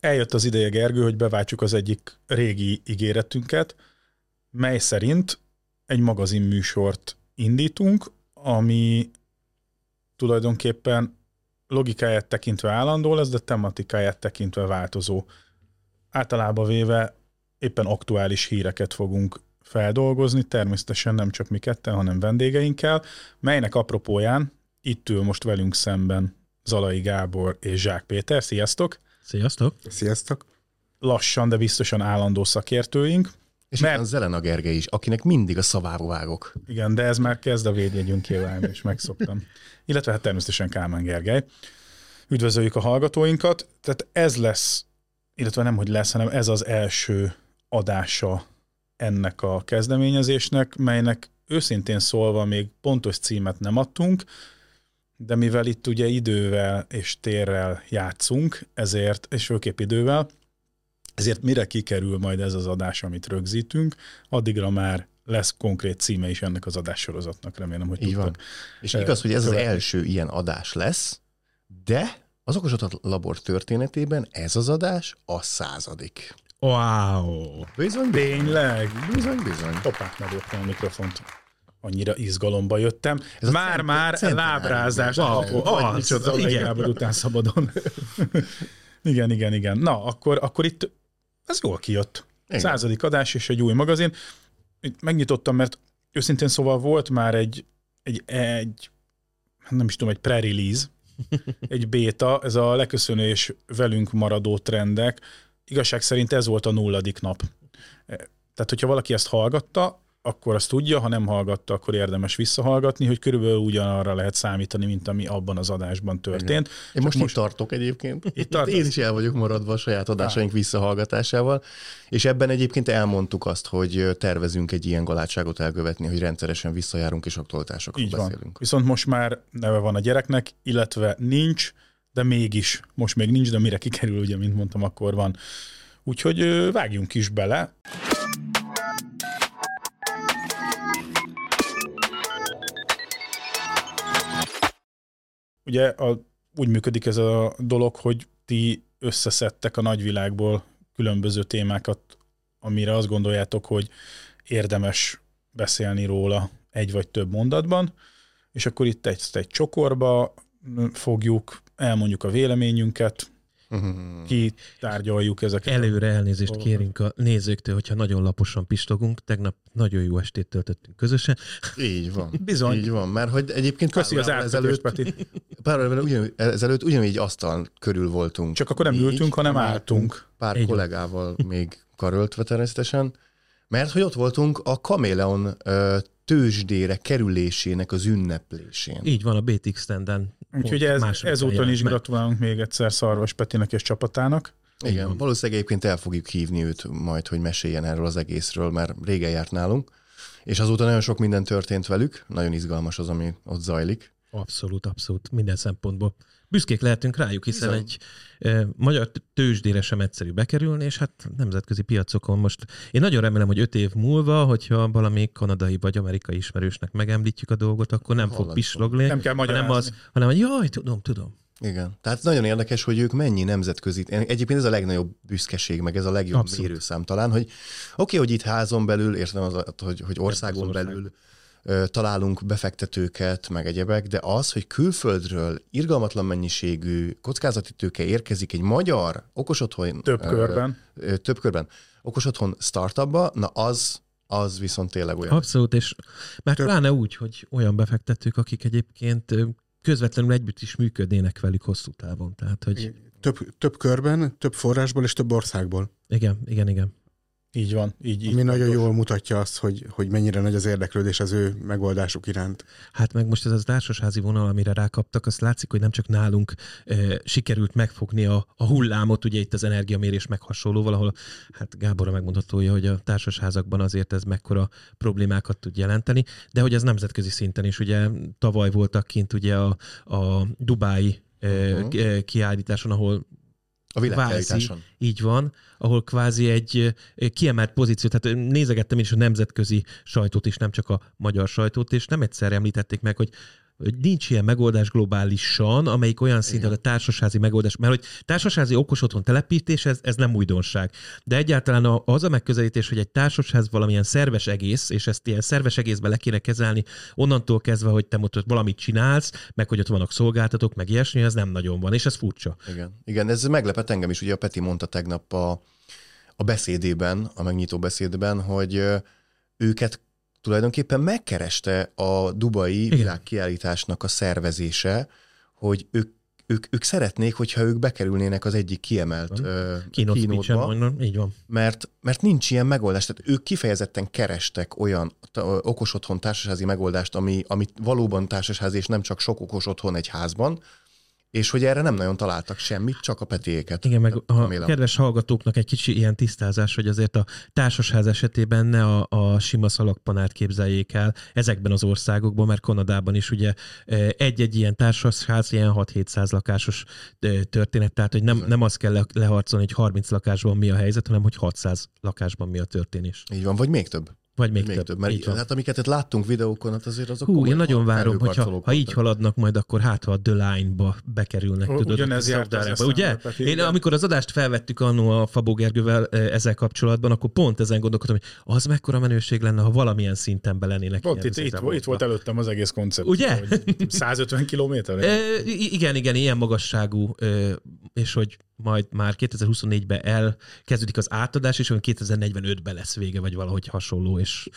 eljött az ideje, Gergő, hogy beváltsuk az egyik régi ígéretünket, mely szerint egy magazinműsort indítunk, ami tulajdonképpen logikáját tekintve állandó lesz, de tematikáját tekintve változó. Általában véve éppen aktuális híreket fogunk feldolgozni, természetesen nem csak mi ketten, hanem vendégeinkkel, melynek apropóján itt ül most velünk szemben Zalai Gábor és Zsák Péter. Sziasztok! Sziasztok! Sziasztok! Lassan, de biztosan állandó szakértőink. És mert... van Zelena Gergely is, akinek mindig a szavába vágok. Igen, de ez már kezd a védjegyünk kívánni, és megszoktam. Illetve hát természetesen Kálmán Gergely. Üdvözöljük a hallgatóinkat. Tehát ez lesz, illetve nem, hogy lesz, hanem ez az első adása ennek a kezdeményezésnek, melynek őszintén szólva még pontos címet nem adtunk, de mivel itt ugye idővel és térrel játszunk, ezért, és főképp idővel, ezért mire kikerül majd ez az adás, amit rögzítünk, addigra már lesz konkrét címe is ennek az adássorozatnak, remélem, hogy Így. Van. És igaz, hogy ez követni. az első ilyen adás lesz, de az okosodhat labor történetében ez az adás a századik. Wow! Bizony, tényleg? Bizony, bizony. Topát meglöktem a mikrofont. Annyira izgalomba jöttem. Ez már-már lábrázás. Oh, micsoda, igen. után szabadon. igen, igen, igen. Na, akkor, akkor itt ez jól kijött. Igen. Századik adás és egy új magazin. Itt megnyitottam, mert őszintén szóval volt már egy, egy, egy nem is tudom, egy pre-release, egy béta, ez a leköszönés velünk maradó trendek. Igazság szerint ez volt a nulladik nap. Tehát, hogyha valaki ezt hallgatta, akkor azt tudja, ha nem hallgatta, akkor érdemes visszahallgatni, hogy körülbelül ugyanarra lehet számítani, mint ami abban az adásban történt. Igen. Én most, most itt tartok egyébként. Itt tartok. Én is el vagyok maradva a saját adásaink visszahallgatásával, és ebben egyébként elmondtuk azt, hogy tervezünk egy ilyen galátságot elkövetni, hogy rendszeresen visszajárunk és aktualitásokról Így beszélünk. Van. Viszont most már neve van a gyereknek, illetve nincs, de mégis, most még nincs, de mire kikerül, ugye, mint mondtam, akkor van. Úgyhogy vágjunk is bele. Ugye a, úgy működik ez a dolog, hogy ti összeszedtek a nagyvilágból különböző témákat, amire azt gondoljátok, hogy érdemes beszélni róla egy vagy több mondatban, és akkor itt egy, egy csokorba fogjuk, elmondjuk a véleményünket, Uh-huh. kitárgyaljuk ezeket. Előre elnézést dolgokat. kérünk a nézőktől, hogyha nagyon laposan pistogunk. Tegnap nagyon jó estét töltöttünk közösen. Így van. Bizony. Így van, mert hogy egyébként Köszi az ezelőtt, Peti. Pár évvel ugyan, ezelőtt ugyanígy asztal körül voltunk. Csak akkor nem így, ültünk, hanem álltunk. Pár Így kollégával még karöltve természetesen. Mert hogy ott voltunk a Kaméleon tőzsdére kerülésének az ünneplésén. Így van, a BTX stenden. Úgyhogy ez, ezúton is gratulálunk még egyszer Szarvas Petinek és csapatának. Igen, Igen, valószínűleg egyébként el fogjuk hívni őt majd, hogy meséljen erről az egészről, mert régen járt nálunk, és azóta nagyon sok minden történt velük, nagyon izgalmas az, ami ott zajlik. Abszolút, abszolút, minden szempontból. Büszkék lehetünk rájuk, hiszen Bizony. egy e, magyar tőzsdére sem egyszerű bekerülni, és hát nemzetközi piacokon most én nagyon remélem, hogy öt év múlva, hogyha valami kanadai vagy amerikai ismerősnek megemlítjük a dolgot, akkor nem Hallani fog pislogni, nem kell hanem, az, hanem hogy jaj, tudom, tudom. Igen. Tehát nagyon érdekes, hogy ők mennyi nemzetközi. Egyébként ez a legnagyobb büszkeség, meg ez a legjobb Abszolút. mérőszám talán, hogy oké, okay, hogy itt házon belül, értem az, hogy, hogy országon ország. belül találunk befektetőket, meg egyebek, de az, hogy külföldről irgalmatlan mennyiségű kockázati tőke érkezik egy magyar okos otthon... Több körben. Ö, több körben. Okos otthon startupba, na az, az viszont tényleg olyan. Abszolút, és mert több... pláne úgy, hogy olyan befektetők, akik egyébként közvetlenül együtt is működnének velük hosszú távon. Tehát, hogy... Több, több körben, több forrásból és több országból. Igen, igen, igen. Így van. Így, így Ami nagyon jól mutatja azt, hogy, hogy mennyire nagy az érdeklődés az ő megoldásuk iránt. Hát meg most ez az társasházi vonal, amire rákaptak, azt látszik, hogy nem csak nálunk e, sikerült megfogni a, a hullámot, ugye itt az energiamérés meg hasonló, ahol hát Gábor megmondhatója, hogy a társasházakban azért ez mekkora problémákat tud jelenteni, de hogy ez nemzetközi szinten is, ugye tavaly voltak kint ugye a, a Dubái uh-huh. kiállításon, ahol a világkiállításon. Így van, ahol kvázi egy kiemelt pozíció, tehát nézegettem is a nemzetközi sajtót is, nem csak a magyar sajtót, és nem egyszer említették meg, hogy hogy nincs ilyen megoldás globálisan, amelyik olyan szinten a társasházi megoldás, mert hogy társasházi okos otthon telepítés, ez, ez nem újdonság. De egyáltalán az a megközelítés, hogy egy társasház valamilyen szerves egész, és ezt ilyen szerves egészbe le kéne kezelni, onnantól kezdve, hogy te ott valamit csinálsz, meg hogy ott vannak szolgáltatók, meg ilyesmi, ez nem nagyon van, és ez furcsa. Igen, Igen ez meglepett engem is, ugye a Peti mondta tegnap a, a beszédében, a megnyitó beszédben, hogy őket tulajdonképpen megkereste a Dubai Igen. világkiállításnak a szervezése, hogy ők ők, ők szeretnék, hogyha ők bekerülnének az egyik kiemelt kínótba, így van. Mert, mert nincs ilyen megoldás. Tehát ők kifejezetten kerestek olyan okos otthon társasházi megoldást, ami, ami valóban társasházi, és nem csak sok okos otthon egy házban, és hogy erre nem nagyon találtak semmit, csak a petéket. Igen, meg a remélem. kedves hallgatóknak egy kicsi ilyen tisztázás, hogy azért a társasház esetében ne a, a sima szalagpanárt képzeljék el ezekben az országokban, mert Kanadában is ugye e, egy-egy ilyen társasház ilyen 6-700 lakásos e, történet, tehát hogy nem, nem az kell leharcolni, hogy 30 lakásban mi a helyzet, hanem hogy 600 lakásban mi a történés. Így van, vagy még több. Vagy még, még több. több mert így, hát amiket itt láttunk videókon, hát azért azok Hú, én nagyon várom, hogyha ha így haladnak majd, akkor hát ha a The Line-ba bekerülnek, o, tudod. Ugyanez járt az Ugye? Én, amikor az adást felvettük annó a Fabó Gergővel ezzel kapcsolatban, akkor pont ezen gondolkodtam, hogy az mekkora menőség lenne, ha valamilyen szinten belennének. Pont itt, itt, itt, volt előttem az egész koncept. Ugye? 150 kilométer? E, igen, igen, ilyen magasságú, és hogy majd már 2024-ben elkezdődik az átadás, és olyan 2045-ben lesz vége, vagy valahogy hasonló, és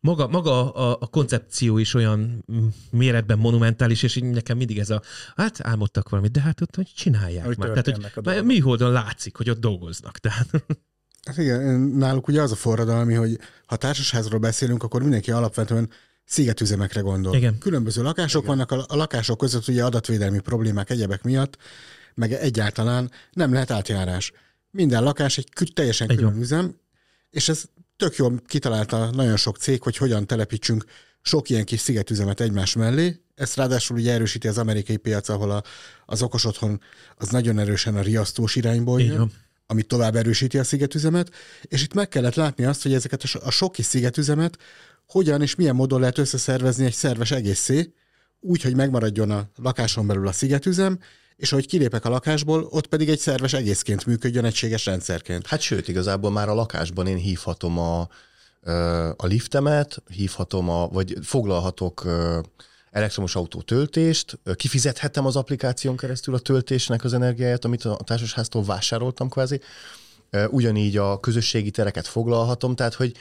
maga, maga a, a koncepció is olyan méretben monumentális, és nekem mindig ez a, hát álmodtak valamit, de hát ott hogy csinálják hogy már. Tehát, hogy műholdon látszik, hogy ott dolgoznak. Tehát. Hát igen, náluk ugye az a forradalmi, hogy ha társasházról beszélünk, akkor mindenki alapvetően szigetüzemekre gondol. Igen. Különböző lakások Igen. vannak, a, a lakások között ugye adatvédelmi problémák, egyebek miatt meg egyáltalán nem lehet átjárás. Minden lakás egy teljesen egy külön jó. üzem, és ez tök jól kitalálta nagyon sok cég, hogy hogyan telepítsünk sok ilyen kis szigetüzemet egymás mellé. Ezt ráadásul ugye erősíti az amerikai piac, ahol a, az okos otthon az nagyon erősen a riasztós irányból jön, ami tovább erősíti a szigetüzemet, és itt meg kellett látni azt, hogy ezeket a, a sok kis szigetüzemet hogyan és milyen módon lehet összeszervezni egy szerves egészé, úgy, hogy megmaradjon a lakáson belül a szigetüzem, és ahogy kilépek a lakásból, ott pedig egy szerves egészként működjön egységes rendszerként. Hát sőt, igazából már a lakásban én hívhatom a, a liftemet, hívhatom a, vagy foglalhatok elektromos autó töltést, kifizethetem az applikáción keresztül a töltésnek az energiáját, amit a társasháztól vásároltam kvázi. Ugyanígy a közösségi tereket foglalhatom, tehát hogy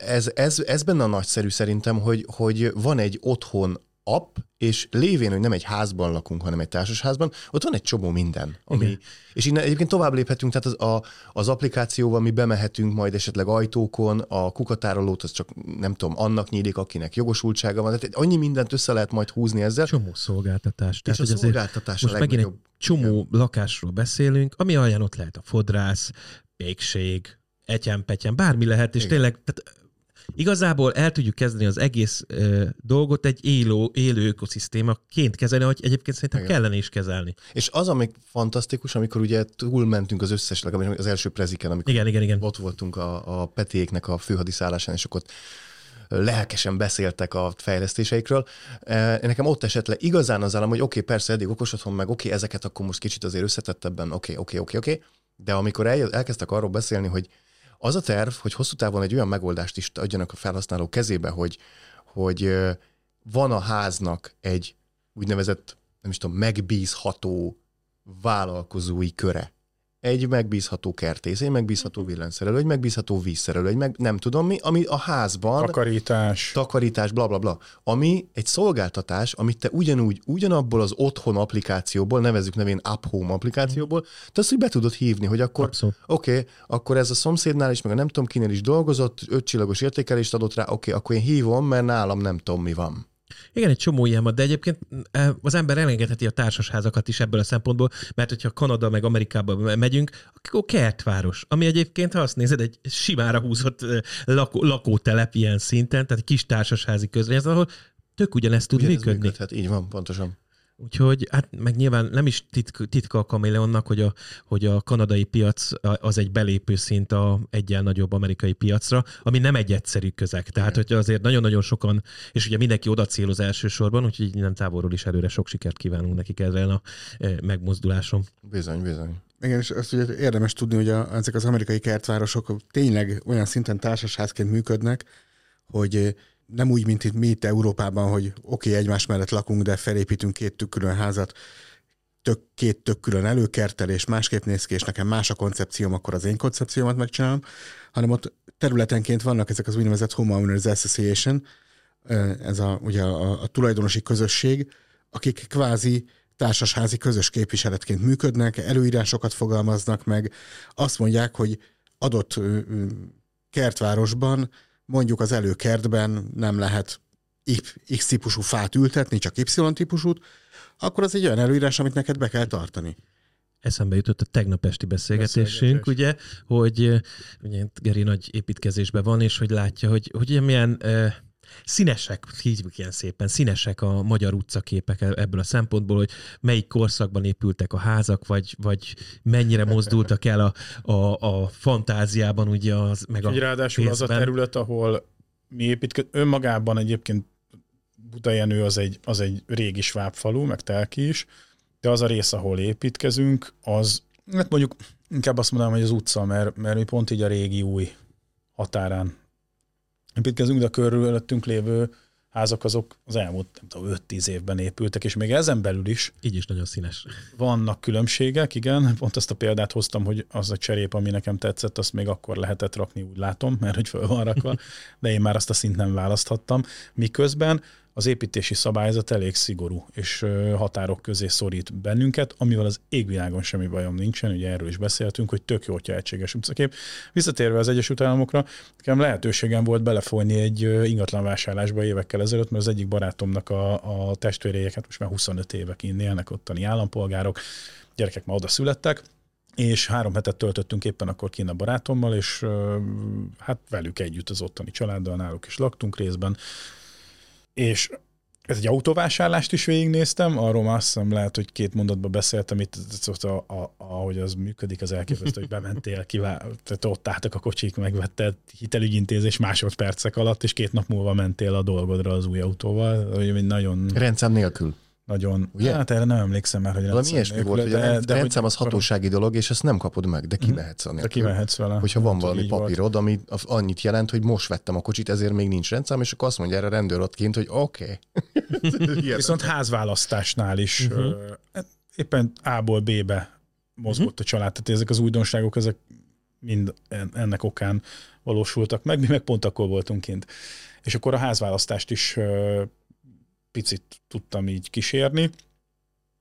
ez, ez, ez benne a nagyszerű szerintem, hogy, hogy van egy otthon app, és lévén, hogy nem egy házban lakunk, hanem egy társasházban, ott van egy csomó minden. Ami, Igen. és innen egyébként tovább léphetünk, tehát az, a, az applikációval mi bemehetünk majd esetleg ajtókon, a kukatárolót az csak nem tudom, annak nyílik, akinek jogosultsága van. Tehát annyi mindent össze lehet majd húzni ezzel. Csomó szolgáltatás. És Tehát, a szolgáltatás a most megint egy csomó Igen. lakásról beszélünk, ami alján ott lehet a fodrász, pékség, etyen bármi lehet, és Igen. tényleg tehát Igazából el tudjuk kezdeni az egész ö, dolgot egy élő, élő ökoszisztémaként kezelni, hogy egyébként szerintem Igen. kellene is kezelni. És az, ami fantasztikus, amikor ugye túlmentünk az összes, legalábbis az első preziken, amikor igen, igen, igen. ott voltunk a, a Petiéknek a főhadiszállásán, és akkor ott lelkesen beszéltek a fejlesztéseikről. Nekem ott esett le igazán az állam, hogy oké, okay, persze eddig okos otthon, meg oké, okay, ezeket akkor most kicsit azért összetettebben, oké, okay, oké, okay, oké, okay, oké, de amikor el, elkezdtek arról beszélni, hogy az a terv, hogy hosszú távon egy olyan megoldást is adjanak a felhasználók kezébe, hogy, hogy van a háznak egy úgynevezett, nem is tudom, megbízható vállalkozói köre egy megbízható kertész, egy megbízható villanyszerelő, egy megbízható vízszerelő, egy meg nem tudom mi, ami a házban... Takarítás. Takarítás, bla bla bla. Ami egy szolgáltatás, amit te ugyanúgy, ugyanabból az otthon applikációból, nevezzük nevén Up Home applikációból, te azt úgy be tudod hívni, hogy akkor oké, okay, akkor ez a szomszédnál is, meg a nem tudom kinél is dolgozott, ötcsillagos értékelést adott rá, oké, okay, akkor én hívom, mert nálam nem tudom mi van. Igen, egy csomó ilyen van, de egyébként eh, az ember elengedheti a társasházakat is ebből a szempontból, mert hogyha Kanada meg Amerikába megyünk, akkor kertváros, ami egyébként, ha azt nézed, egy simára húzott eh, lakó, lakótelep ilyen szinten, tehát egy kis társasházi közlény, ahol tök ugyanezt tud Ugyanez működni. Működhet, így van, pontosan. Úgyhogy hát meg nyilván nem is titk, titka a kameleonnak, hogy a, hogy a kanadai piac az egy belépő szint a egyen nagyobb amerikai piacra, ami nem egy egyszerű közeg. Tehát, hogy azért nagyon-nagyon sokan, és ugye mindenki oda céloz elsősorban, úgyhogy nem távolról is előre sok sikert kívánunk nekik ezzel a e, megmozduláson. Bizony, bizony. Igen, és azt ugye érdemes tudni, hogy a, ezek az amerikai kertvárosok tényleg olyan szinten társasházként működnek, hogy nem úgy, mint itt mi itt Európában, hogy oké, okay, egymás mellett lakunk, de felépítünk két tök külön házat, tök, két tök külön előkertel, és másképp néz ki, és nekem más a koncepcióm, akkor az én koncepciómat megcsinálom, hanem ott területenként vannak ezek az úgynevezett Homeowners Association, ez a, ugye a, a tulajdonosi közösség, akik kvázi társasházi közös képviseletként működnek, előírásokat fogalmaznak meg, azt mondják, hogy adott kertvárosban mondjuk az előkertben nem lehet X típusú fát ültetni, csak Y típusút, akkor az egy olyan előírás, amit neked be kell tartani. Eszembe jutott a tegnap esti beszélgetésünk, ugye, hogy ugye Geri nagy építkezésben van, és hogy látja, hogy, hogy milyen eh, színesek, hívjuk ilyen szépen, színesek a magyar utcaképek e- ebből a szempontból, hogy melyik korszakban épültek a házak, vagy, vagy mennyire mozdultak el a, a, a fantáziában, ugye az, meg a Ráadásul pénzben. az a terület, ahol mi építkezünk, önmagában egyébként Budajenő az egy, az egy régi svábfalu, meg telki is, de az a rész, ahol építkezünk, az, hát mondjuk inkább azt mondanám, hogy az utca, mert, mert mi pont így a régi új határán építkezünk, de a körülöttünk lévő házak azok az elmúlt nem tudom, 5-10 évben épültek, és még ezen belül is. Így is nagyon színes. Vannak különbségek, igen. Pont azt a példát hoztam, hogy az a cserép, ami nekem tetszett, azt még akkor lehetett rakni, úgy látom, mert hogy föl van rakva, de én már azt a szint nem választhattam. Miközben az építési szabályzat elég szigorú, és határok közé szorít bennünket, amivel az égvilágon semmi bajom nincsen, ugye erről is beszéltünk, hogy tök jó, hogyha egységes utcakép. Visszatérve az Egyesült Államokra, nekem lehetőségem volt belefolyni egy ingatlan vásárlásba évekkel ezelőtt, mert az egyik barátomnak a, a testvéréjek, hát most már 25 évek élnek ottani állampolgárok, gyerekek már oda születtek, és három hetet töltöttünk éppen akkor kint a barátommal, és hát velük együtt az ottani családdal náluk is laktunk részben, és ez egy autóvásárlást is végignéztem, arról már azt hiszem lehet, hogy két mondatban beszéltem itt, a, a, ahogy az működik, az elképesztő, hogy bementél, kivá, tehát ott álltak a kocsik, megvetted hitelügyintézés másodpercek alatt, és két nap múlva mentél a dolgodra az új autóval, hogy nagyon... Rendszám nélkül nagyon, Ugye? hát erre nem emlékszem már, hogy Valami ilyesmi volt, hogy a de, rendszám az hatósági dolog, és ezt nem kapod meg, de kimehetsz anélkül. De kimehetsz vele. Hogyha van valami papírod, ami annyit jelent, hogy most vettem a kocsit, ezért még nincs rendszám, és akkor azt mondja erre rendőr kint, hogy oké. Okay. Viszont házválasztásnál is uh-huh. éppen A-ból B-be mozgott uh-huh. a család, tehát ezek az újdonságok, ezek mind ennek okán valósultak meg, mi meg pont akkor voltunk kint. És akkor a házválasztást is picit tudtam így kísérni.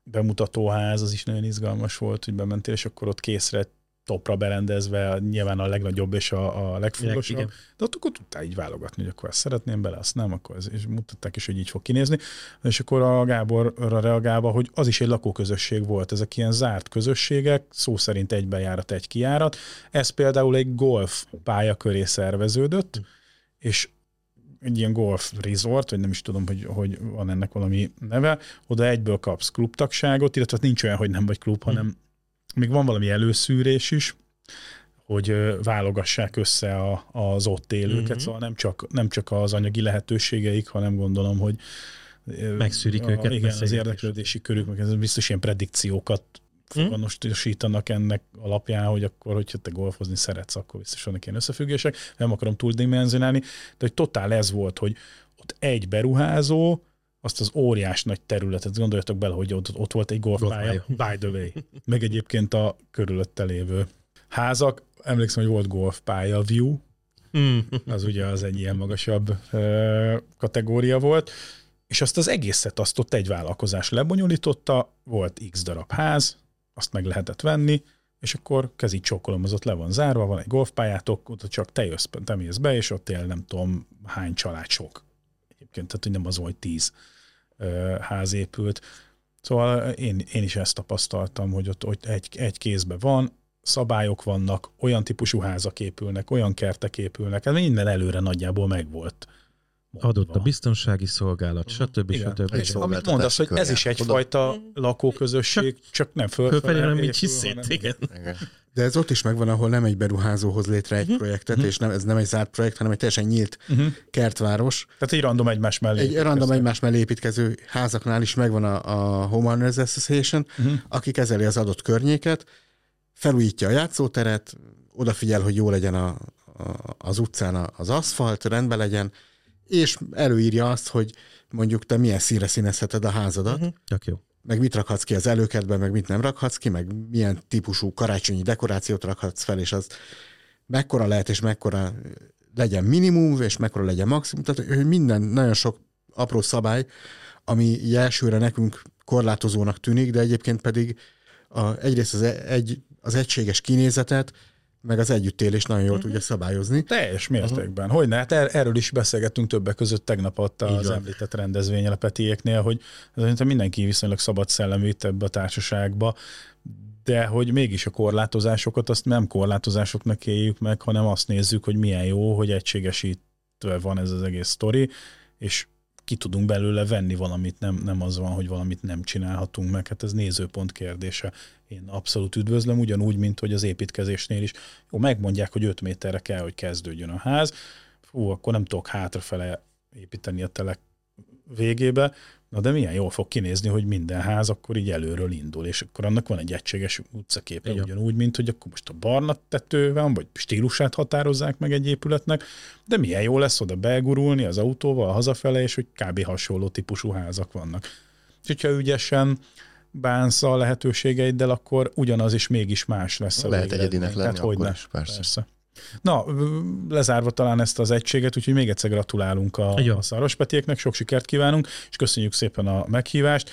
Bemutatóház, az is nagyon izgalmas volt, hogy bementél, és akkor ott készre topra berendezve, nyilván a legnagyobb és a, a legfontosabb. Igen. De ott akkor tudtál így válogatni, hogy akkor ezt szeretném bele, azt nem, akkor ez, és mutatták is, hogy így fog kinézni. És akkor a Gáborra reagálva, hogy az is egy lakóközösség volt, ezek ilyen zárt közösségek, szó szerint egy bejárat, egy kiárat. Ez például egy golf pálya köré szerveződött, hm. és egy ilyen golf resort, vagy nem is tudom, hogy, hogy van ennek valami neve, oda egyből kapsz klubtagságot, illetve nincs olyan, hogy nem vagy klub, hanem hmm. még van valami előszűrés is, hogy válogassák össze a, az ott élőket, mm-hmm. szóval nem csak, nem csak az anyagi lehetőségeik, hanem gondolom, hogy megszűrik a, őket. Igen, az érdeklődési körük, meg ez biztos ilyen predikciókat Hm? Foganosítanak ennek alapján, hogy akkor, hogyha te golfozni szeretsz, akkor biztos vannak ilyen összefüggések. Nem akarom túldimenzionálni, de hogy totál ez volt, hogy ott egy beruházó, azt az óriás nagy területet, gondoljatok bele, hogy ott, ott volt egy golfpálya, by the way, meg egyébként a körülötte lévő házak, emlékszem, hogy volt golfpálya view, hm. az ugye az egy ilyen magasabb ö, kategória volt, és azt az egészet azt ott egy vállalkozás lebonyolította, volt x darab ház, azt meg lehetett venni, és akkor kezi csókolom, az ott le van zárva, van egy golfpályátok, ott csak te jössz, te mész be, és ott él nem tudom hány család sok. Egyébként, tehát hogy nem az, hogy tíz ház épült. Szóval én, én is ezt tapasztaltam, hogy ott, ott egy, egy kézben van, szabályok vannak, olyan típusú házak épülnek, olyan kertek épülnek, ez minden előre nagyjából megvolt. Adott a biztonsági szolgálat, stb. Igen. stb. És amit mondasz, hogy ez is egyfajta lakóközösség, csak nem fölfelé. Fölfelé, hanem így épül, szét, hanem- igen. Igen. De ez ott is megvan, ahol nem egy beruházóhoz létre egy projektet, és nem, ez nem egy zárt projekt, hanem egy teljesen nyílt kertváros. Tehát egy random egymás mellé. Egy random egymás mellé építkező házaknál is megvan a, a Homeowners Association, uh-huh. aki kezeli az adott környéket, felújítja a játszóteret, odafigyel, hogy jó legyen a, a, az utcán a- az aszfalt, rendben legyen, és előírja azt, hogy mondjuk te milyen színre színezheted a házadat, uh-huh. Tök jó. meg mit rakhatsz ki az előkedbe, meg mit nem rakhatsz ki, meg milyen típusú karácsonyi dekorációt rakhatsz fel, és az mekkora lehet, és mekkora legyen minimum, és mekkora legyen maximum. Tehát hogy minden, nagyon sok apró szabály, ami elsőre nekünk korlátozónak tűnik, de egyébként pedig a, egyrészt az, e- egy, az egységes kinézetet, meg az együttélés nagyon jól tudja szabályozni. Teljes mértékben. Hogy ne? Hát er- erről is beszélgettünk többek között tegnap ott az van. említett rendezvényen a Petiéknél, hogy szerintem mindenki viszonylag szabad szellemű itt ebbe a társaságba, de hogy mégis a korlátozásokat azt nem korlátozásoknak éljük meg, hanem azt nézzük, hogy milyen jó, hogy egységesítve van ez az egész sztori, és ki tudunk belőle venni valamit, nem, nem az van, hogy valamit nem csinálhatunk meg, hát ez nézőpont kérdése. Én abszolút üdvözlöm, ugyanúgy, mint hogy az építkezésnél is. Jó, megmondják, hogy 5 méterre kell, hogy kezdődjön a ház, fú, akkor nem tudok hátrafele építeni a telek végébe, na de milyen jól fog kinézni, hogy minden ház akkor így előről indul, és akkor annak van egy egységes utcaképe, Igen. ugyanúgy, mint hogy akkor most a barna tető van, vagy stílusát határozzák meg egy épületnek, de milyen jó lesz oda begurulni az autóval hazafele, és hogy kb. hasonló típusú házak vannak. És hogyha ügyesen bánsz a lehetőségeiddel, akkor ugyanaz is mégis más lesz a Lehet egyedinek lenni Tehát hogyne. akkor is, persze. persze. Na, lezárva talán ezt az egységet, úgyhogy még egyszer gratulálunk a, Jó. a Szarospetieknek, sok sikert kívánunk, és köszönjük szépen a meghívást.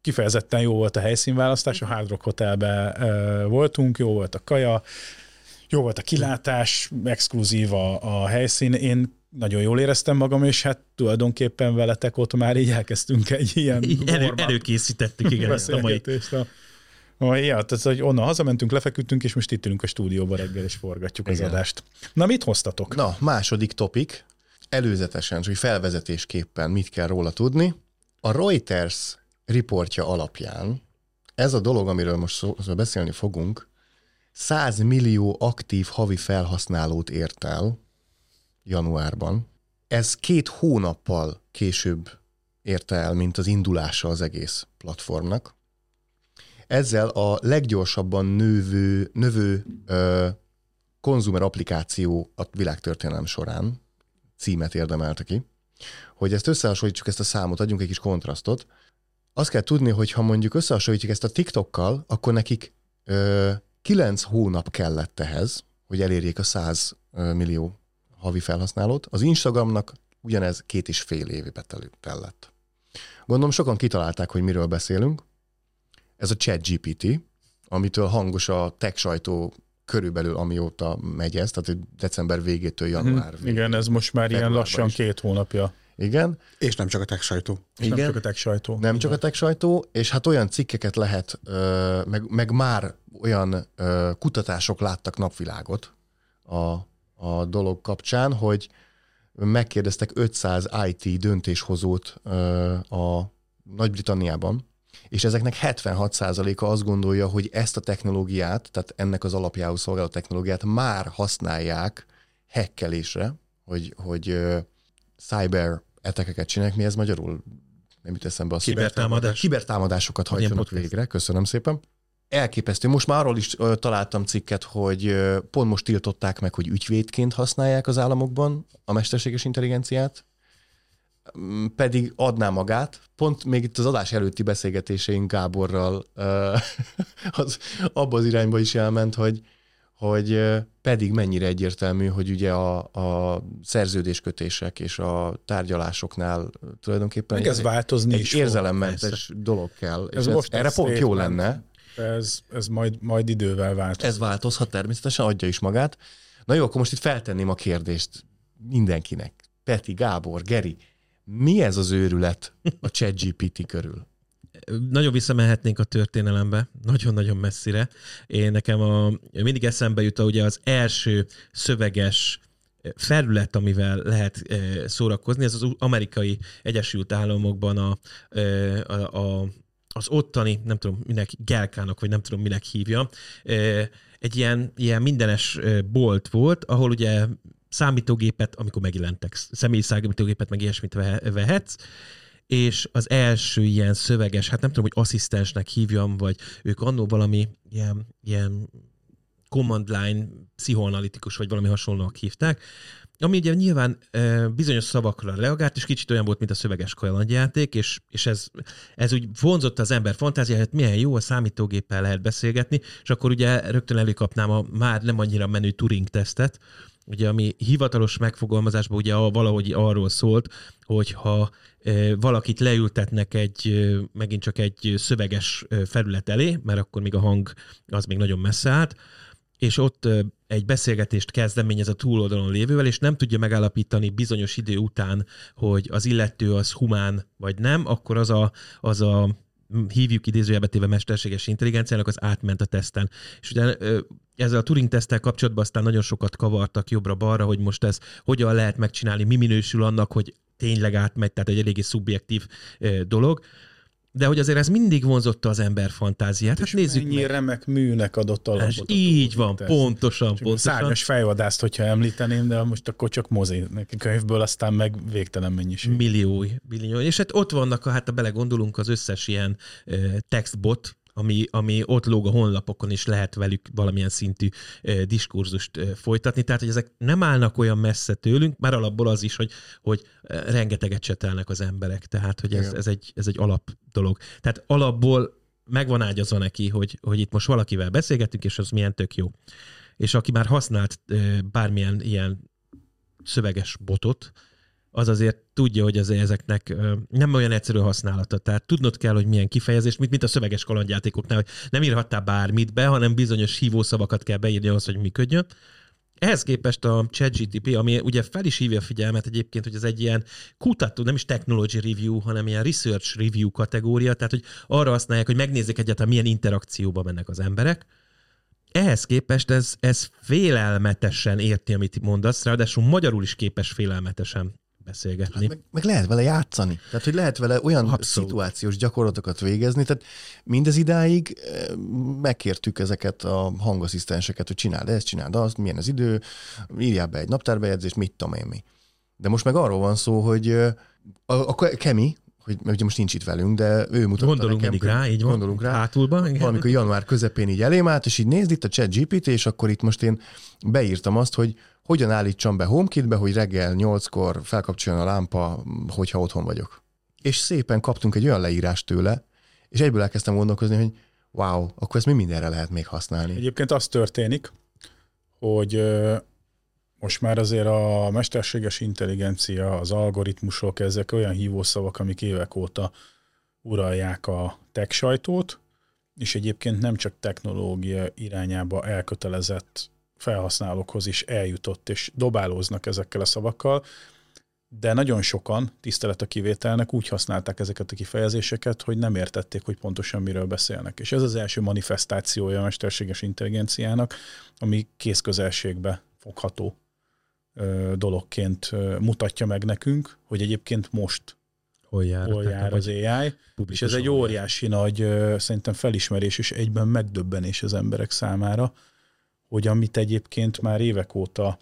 Kifejezetten jó volt a helyszínválasztás, a Hard Rock Hotelbe voltunk, jó volt a kaja, jó volt a kilátás, exkluzív a, a helyszín. Én nagyon jól éreztem magam, és hát tulajdonképpen veletek ott már így elkezdtünk egy ilyen Így elő, előkészítettük, igen, a mai. a, ja, tehát, hogy onnan hazamentünk, lefeküdtünk, és most itt ülünk a stúdióban reggel, és forgatjuk az Igen. adást. Na, mit hoztatok? Na, második topik, előzetesen, hogy felvezetésképpen mit kell róla tudni. A Reuters riportja alapján ez a dolog, amiről most szó, szó beszélni fogunk, 100 millió aktív havi felhasználót ért el januárban. Ez két hónappal később érte el, mint az indulása az egész platformnak. Ezzel a leggyorsabban növő, növő ö, konzumer applikáció a világtörténelem során címet érdemelte ki. Hogy ezt összehasonlítsuk, ezt a számot, adjunk egy kis kontrasztot. Azt kell tudni, hogy ha mondjuk összehasonlítjuk ezt a TikTokkal, akkor nekik ö, 9 hónap kellett ehhez, hogy elérjék a 100 ö, millió havi felhasználót. Az Instagramnak ugyanez két és fél évbe tel- tellett. Gondolom sokan kitalálták, hogy miről beszélünk. Ez a ChatGPT, amitől hangos a tech sajtó körülbelül amióta megy ez, tehát december végétől január végéig. Igen, ez most már ilyen lassan is. két hónapja. Igen, És nem csak a tech sajtó. És nem csak a tech sajtó. nem csak a tech sajtó, és hát olyan cikkeket lehet, meg, meg már olyan kutatások láttak napvilágot a, a dolog kapcsán, hogy megkérdeztek 500 IT döntéshozót a Nagy-Britanniában, és ezeknek 76%-a azt gondolja, hogy ezt a technológiát, tehát ennek az alapjául szolgáló technológiát már használják hekkelésre, hogy, hogy ö, cyber etekeket csinálják. Mi ez magyarul? Nem jut eszembe a. Kibertámadás. Kibertámadásokat podcast. végre. Köszönöm szépen. Elképesztő. Most már arról is ö, találtam cikket, hogy ö, pont most tiltották meg, hogy ügyvédként használják az államokban a mesterséges intelligenciát, pedig adná magát. Pont még itt az adás előtti beszélgetéseink Gáborral az, abba az irányba is elment, hogy, hogy pedig mennyire egyértelmű, hogy ugye a, a szerződéskötések és a tárgyalásoknál tulajdonképpen Meg ez egy- változni egy is fog. érzelemmentes dolog kell. És Ez ez most erre egy pont jó lenne. Ez, ez majd, majd idővel változik. Ez változhat természetesen, adja is magát. Na jó, akkor most itt feltenném a kérdést mindenkinek. Peti, Gábor, Geri, mi ez az őrület a ChatGPT körül? Nagyon visszamehetnénk a történelembe, nagyon-nagyon messzire. Én nekem a, mindig eszembe jut a, ugye az első szöveges felület, amivel lehet szórakozni, ez az amerikai Egyesült Államokban a, a, a az ottani, nem tudom, minek Gelkának, vagy nem tudom, minek hívja, egy ilyen, ilyen mindenes bolt volt, ahol ugye számítógépet, amikor megjelentek, személyi számítógépet, meg ilyesmit vehetsz, és az első ilyen szöveges, hát nem tudom, hogy asszisztensnek hívjam, vagy ők annó valami ilyen, ilyen command line pszichoanalitikus, vagy valami hasonlóak hívták, ami ugye nyilván bizonyos szavakra reagált, és kicsit olyan volt, mint a szöveges kalandjáték, és, és ez, ez úgy vonzott az ember fantáziáját, milyen jó, a számítógéppel lehet beszélgetni, és akkor ugye rögtön előkapnám a már nem annyira menő Turing tesztet, ugye ami hivatalos megfogalmazásban ugye valahogy arról szólt, hogyha valakit leültetnek egy, megint csak egy szöveges felület elé, mert akkor még a hang az még nagyon messze állt, és ott egy beszélgetést kezdeményez a túloldalon lévővel, és nem tudja megállapítani bizonyos idő után, hogy az illető az humán vagy nem, akkor az a, az a hívjuk idézőjelbe téve mesterséges intelligenciának, az átment a teszten. És ugye ezzel a Turing tesztel kapcsolatban aztán nagyon sokat kavartak jobbra-balra, hogy most ez hogyan lehet megcsinálni, mi minősül annak, hogy tényleg átmegy, tehát egy eléggé szubjektív dolog de hogy azért ez mindig vonzotta az ember fantáziát. Hát nézzük mennyi meg. remek műnek adott alapot. És így van, tesz. pontosan, Csak pontosan. Szárnyas fejvadászt, hogyha említeném, de most akkor csak mozi könyvből, aztán meg végtelen mennyiség. Millió, millió. És hát ott vannak, hát ha belegondolunk, az összes ilyen textbot, ami, ami ott lóg a honlapokon, és lehet velük valamilyen szintű diskurzust folytatni. Tehát, hogy ezek nem állnak olyan messze tőlünk, már alapból az is, hogy, hogy rengeteget csetelnek az emberek. Tehát, hogy ez, ez, egy, ez egy alap dolog. Tehát alapból megvan ágyazva neki, hogy, hogy itt most valakivel beszélgetünk, és az milyen tök jó. És aki már használt bármilyen ilyen szöveges botot, az azért tudja, hogy az ezeknek nem olyan egyszerű használata. Tehát tudnod kell, hogy milyen kifejezés, mint, mint a szöveges kalandjátékoknál, hogy nem írhattál bármit be, hanem bizonyos hívószavakat kell beírni ahhoz, hogy működjön. Ehhez képest a ChatGTP, ami ugye fel is hívja a figyelmet egyébként, hogy ez egy ilyen kutató, nem is technology review, hanem ilyen research review kategória, tehát hogy arra használják, hogy megnézzék egyáltalán milyen interakcióba mennek az emberek. Ehhez képest ez, ez félelmetesen érti, amit mondasz, ráadásul magyarul is képes félelmetesen beszélgetni. Hát meg, meg lehet vele játszani. Tehát, hogy lehet vele olyan Abszolút. szituációs gyakorlatokat végezni. Tehát mindez idáig eh, megkértük ezeket a hangasszisztenseket, hogy csináld ezt, csináld azt, milyen az idő, írjál be egy naptárbejegyzést, mit tudom én mi. De most meg arról van szó, hogy eh, a, a Kemi, hogy ugye most nincs itt velünk, de ő mutatta Gondolunk nekem, mindig rá, így van. Gondolunk rá. Hátulban. Igen. Valamikor január közepén így elém állt, és így nézd itt a chat GPT, és akkor itt most én beírtam azt, hogy hogyan állítsam be HomeKit-be, hogy reggel nyolckor felkapcsoljon a lámpa, hogyha otthon vagyok. És szépen kaptunk egy olyan leírást tőle, és egyből elkezdtem gondolkozni, hogy wow, akkor ezt mi mindenre lehet még használni. Egyébként az történik, hogy most már azért a mesterséges intelligencia, az algoritmusok, ezek olyan hívószavak, amik évek óta uralják a tech sajtót, és egyébként nem csak technológia irányába elkötelezett felhasználókhoz is eljutott, és dobálóznak ezekkel a szavakkal, de nagyon sokan, tisztelet a kivételnek, úgy használták ezeket a kifejezéseket, hogy nem értették, hogy pontosan miről beszélnek. És ez az első manifestációja a mesterséges intelligenciának, ami készközelségbe fogható dologként mutatja meg nekünk, hogy egyébként most hol jár, hol jár az AI, és ez egy óriási nagy szerintem felismerés és egyben megdöbbenés az emberek számára, hogy amit egyébként már évek óta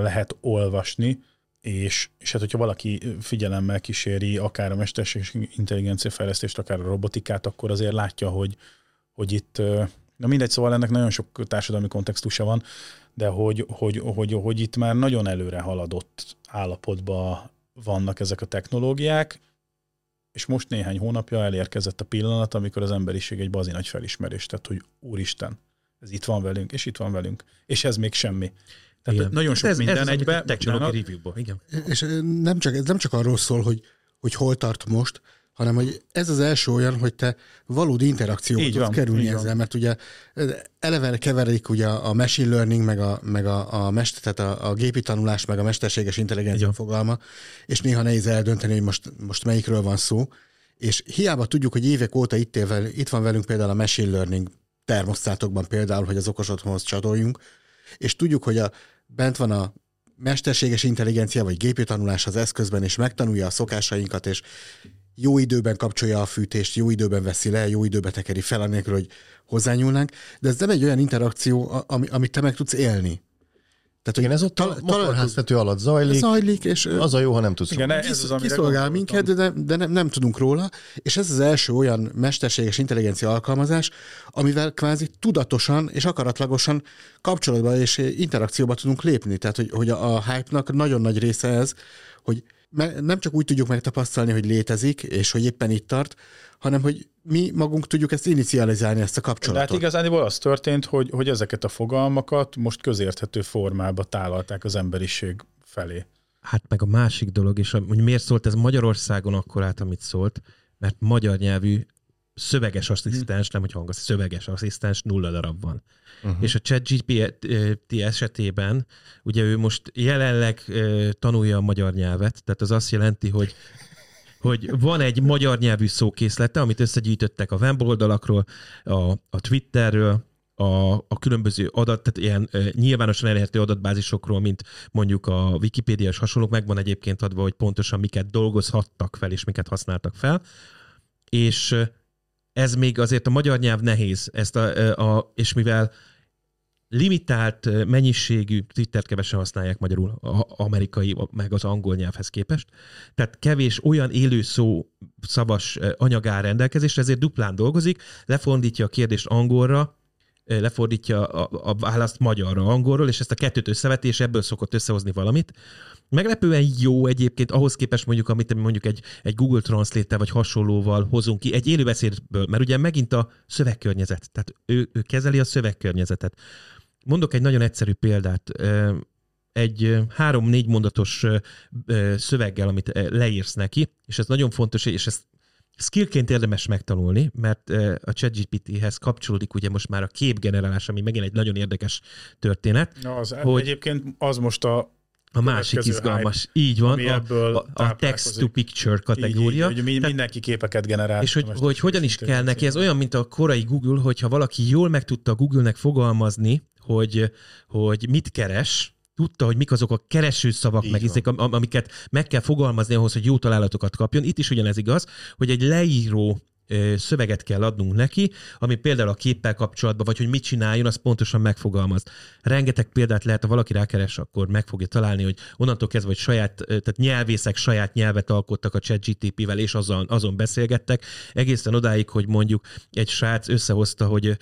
lehet olvasni, és, és hát, hogyha valaki figyelemmel kíséri akár a mesterséges intelligencia fejlesztést, akár a robotikát, akkor azért látja, hogy, hogy itt, na mindegy, szóval ennek nagyon sok társadalmi kontextusa van, de hogy, hogy, hogy, hogy itt már nagyon előre haladott állapotban vannak ezek a technológiák, és most néhány hónapja elérkezett a pillanat, amikor az emberiség egy bazi nagy felismerést tett, hogy úristen, ez itt van velünk, és itt van velünk, és ez még semmi. Tehát igen. nagyon sok ez, minden ez egybe. Technology review igen. És nem csak, ez nem csak arról szól, hogy, hogy hol tart most, hanem hogy ez az első olyan, hogy te valódi interakcióba tudsz kerülni ezzel, van. mert ugye eleve keverik ugye a machine learning, meg a, meg a, a, mest, tehát a, a gépi tanulás, meg a mesterséges intelligencia fogalma, és néha nehéz eldönteni, hogy most, most melyikről van szó, és hiába tudjuk, hogy évek óta itt, él, itt van velünk például a machine learning termosztátokban például, hogy az okos otthonhoz csatoljunk, és tudjuk, hogy a, bent van a mesterséges intelligencia vagy gépi tanulás az eszközben, és megtanulja a szokásainkat, és jó időben kapcsolja a fűtést, jó időben veszi le, jó időben tekeri fel, anélkül, hogy hozzányúlnánk, de ez nem egy olyan interakció, ami, amit te meg tudsz élni. Tehát, Igen, ez ott a motorháztető alatt zajlik. Zajlik, és az a jó, ha nem tudsz Igen, ez az, kiszolgál minket, de, de nem, nem tudunk róla, és ez az első olyan mesterséges intelligencia alkalmazás, amivel kvázi tudatosan és akaratlagosan kapcsolatba és interakcióba tudunk lépni. Tehát, hogy, hogy a, a hype-nak nagyon nagy része ez, hogy nem csak úgy tudjuk megtapasztalni, hogy létezik, és hogy éppen itt tart, hanem hogy mi magunk tudjuk ezt inicializálni, ezt a kapcsolatot. De hát igazából az történt, hogy, hogy ezeket a fogalmakat most közérthető formába tálalták az emberiség felé. Hát meg a másik dolog, és hogy miért szólt ez Magyarországon akkor át, amit szólt, mert magyar nyelvű szöveges asszisztens, nem hogy hangos, szöveges asszisztens nulla darab van. Uh-huh. És a ChatGPT esetében, ugye ő most jelenleg tanulja a magyar nyelvet, tehát az azt jelenti, hogy hogy van egy magyar nyelvű szókészlete, amit összegyűjtöttek a weboldalakról, a, a Twitterről, a, a különböző adat, tehát ilyen e, nyilvánosan elérhető adatbázisokról, mint mondjuk a Wikipédia és hasonlók, megvan egyébként adva, hogy pontosan miket dolgozhattak fel, és miket használtak fel. És ez még azért a magyar nyelv nehéz, ezt a, a, és mivel limitált mennyiségű Twittert kevesen használják magyarul, a amerikai, meg az angol nyelvhez képest. Tehát kevés olyan élő szó szavas anyag áll rendelkezésre, ezért duplán dolgozik, lefordítja a kérdést angolra, lefordítja a, a választ magyarra, angolról, és ezt a kettőt összeveti, és ebből szokott összehozni valamit. Meglepően jó egyébként ahhoz képest mondjuk, amit mondjuk egy, egy Google Translate vagy hasonlóval hozunk ki, egy élőbeszédből, mert ugye megint a szövegkörnyezet, tehát ő, ő kezeli a szövegkörnyezetet. Mondok egy nagyon egyszerű példát. Egy három-négy mondatos szöveggel, amit leírsz neki, és ez nagyon fontos, és ezt skillként érdemes megtanulni, mert a ChatGPT-hez kapcsolódik ugye most már a képgenerálás, ami megint egy nagyon érdekes történet. Na, az hogy egyébként az most a a másik izgalmas. Hype, így van, a, a, a text-to-picture kategória. Így, így, hogy mindenki képeket generál. És hogy, hogy hogyan is kell neki, ez olyan, mint a korai Google, hogyha valaki jól meg tudta Google-nek fogalmazni, hogy, hogy mit keres, tudta, hogy mik azok a keresőszavak, meg izék, amiket meg kell fogalmazni ahhoz, hogy jó találatokat kapjon. Itt is ugyanez igaz, hogy egy leíró szöveget kell adnunk neki, ami például a képpel kapcsolatban, vagy hogy mit csináljon, az pontosan megfogalmaz. Rengeteg példát lehet, ha valaki rákeres, akkor meg fogja találni, hogy onnantól kezdve, hogy saját, tehát nyelvészek saját nyelvet alkottak a ChatGTP-vel, és azon, azon beszélgettek, egészen odáig, hogy mondjuk egy srác összehozta, hogy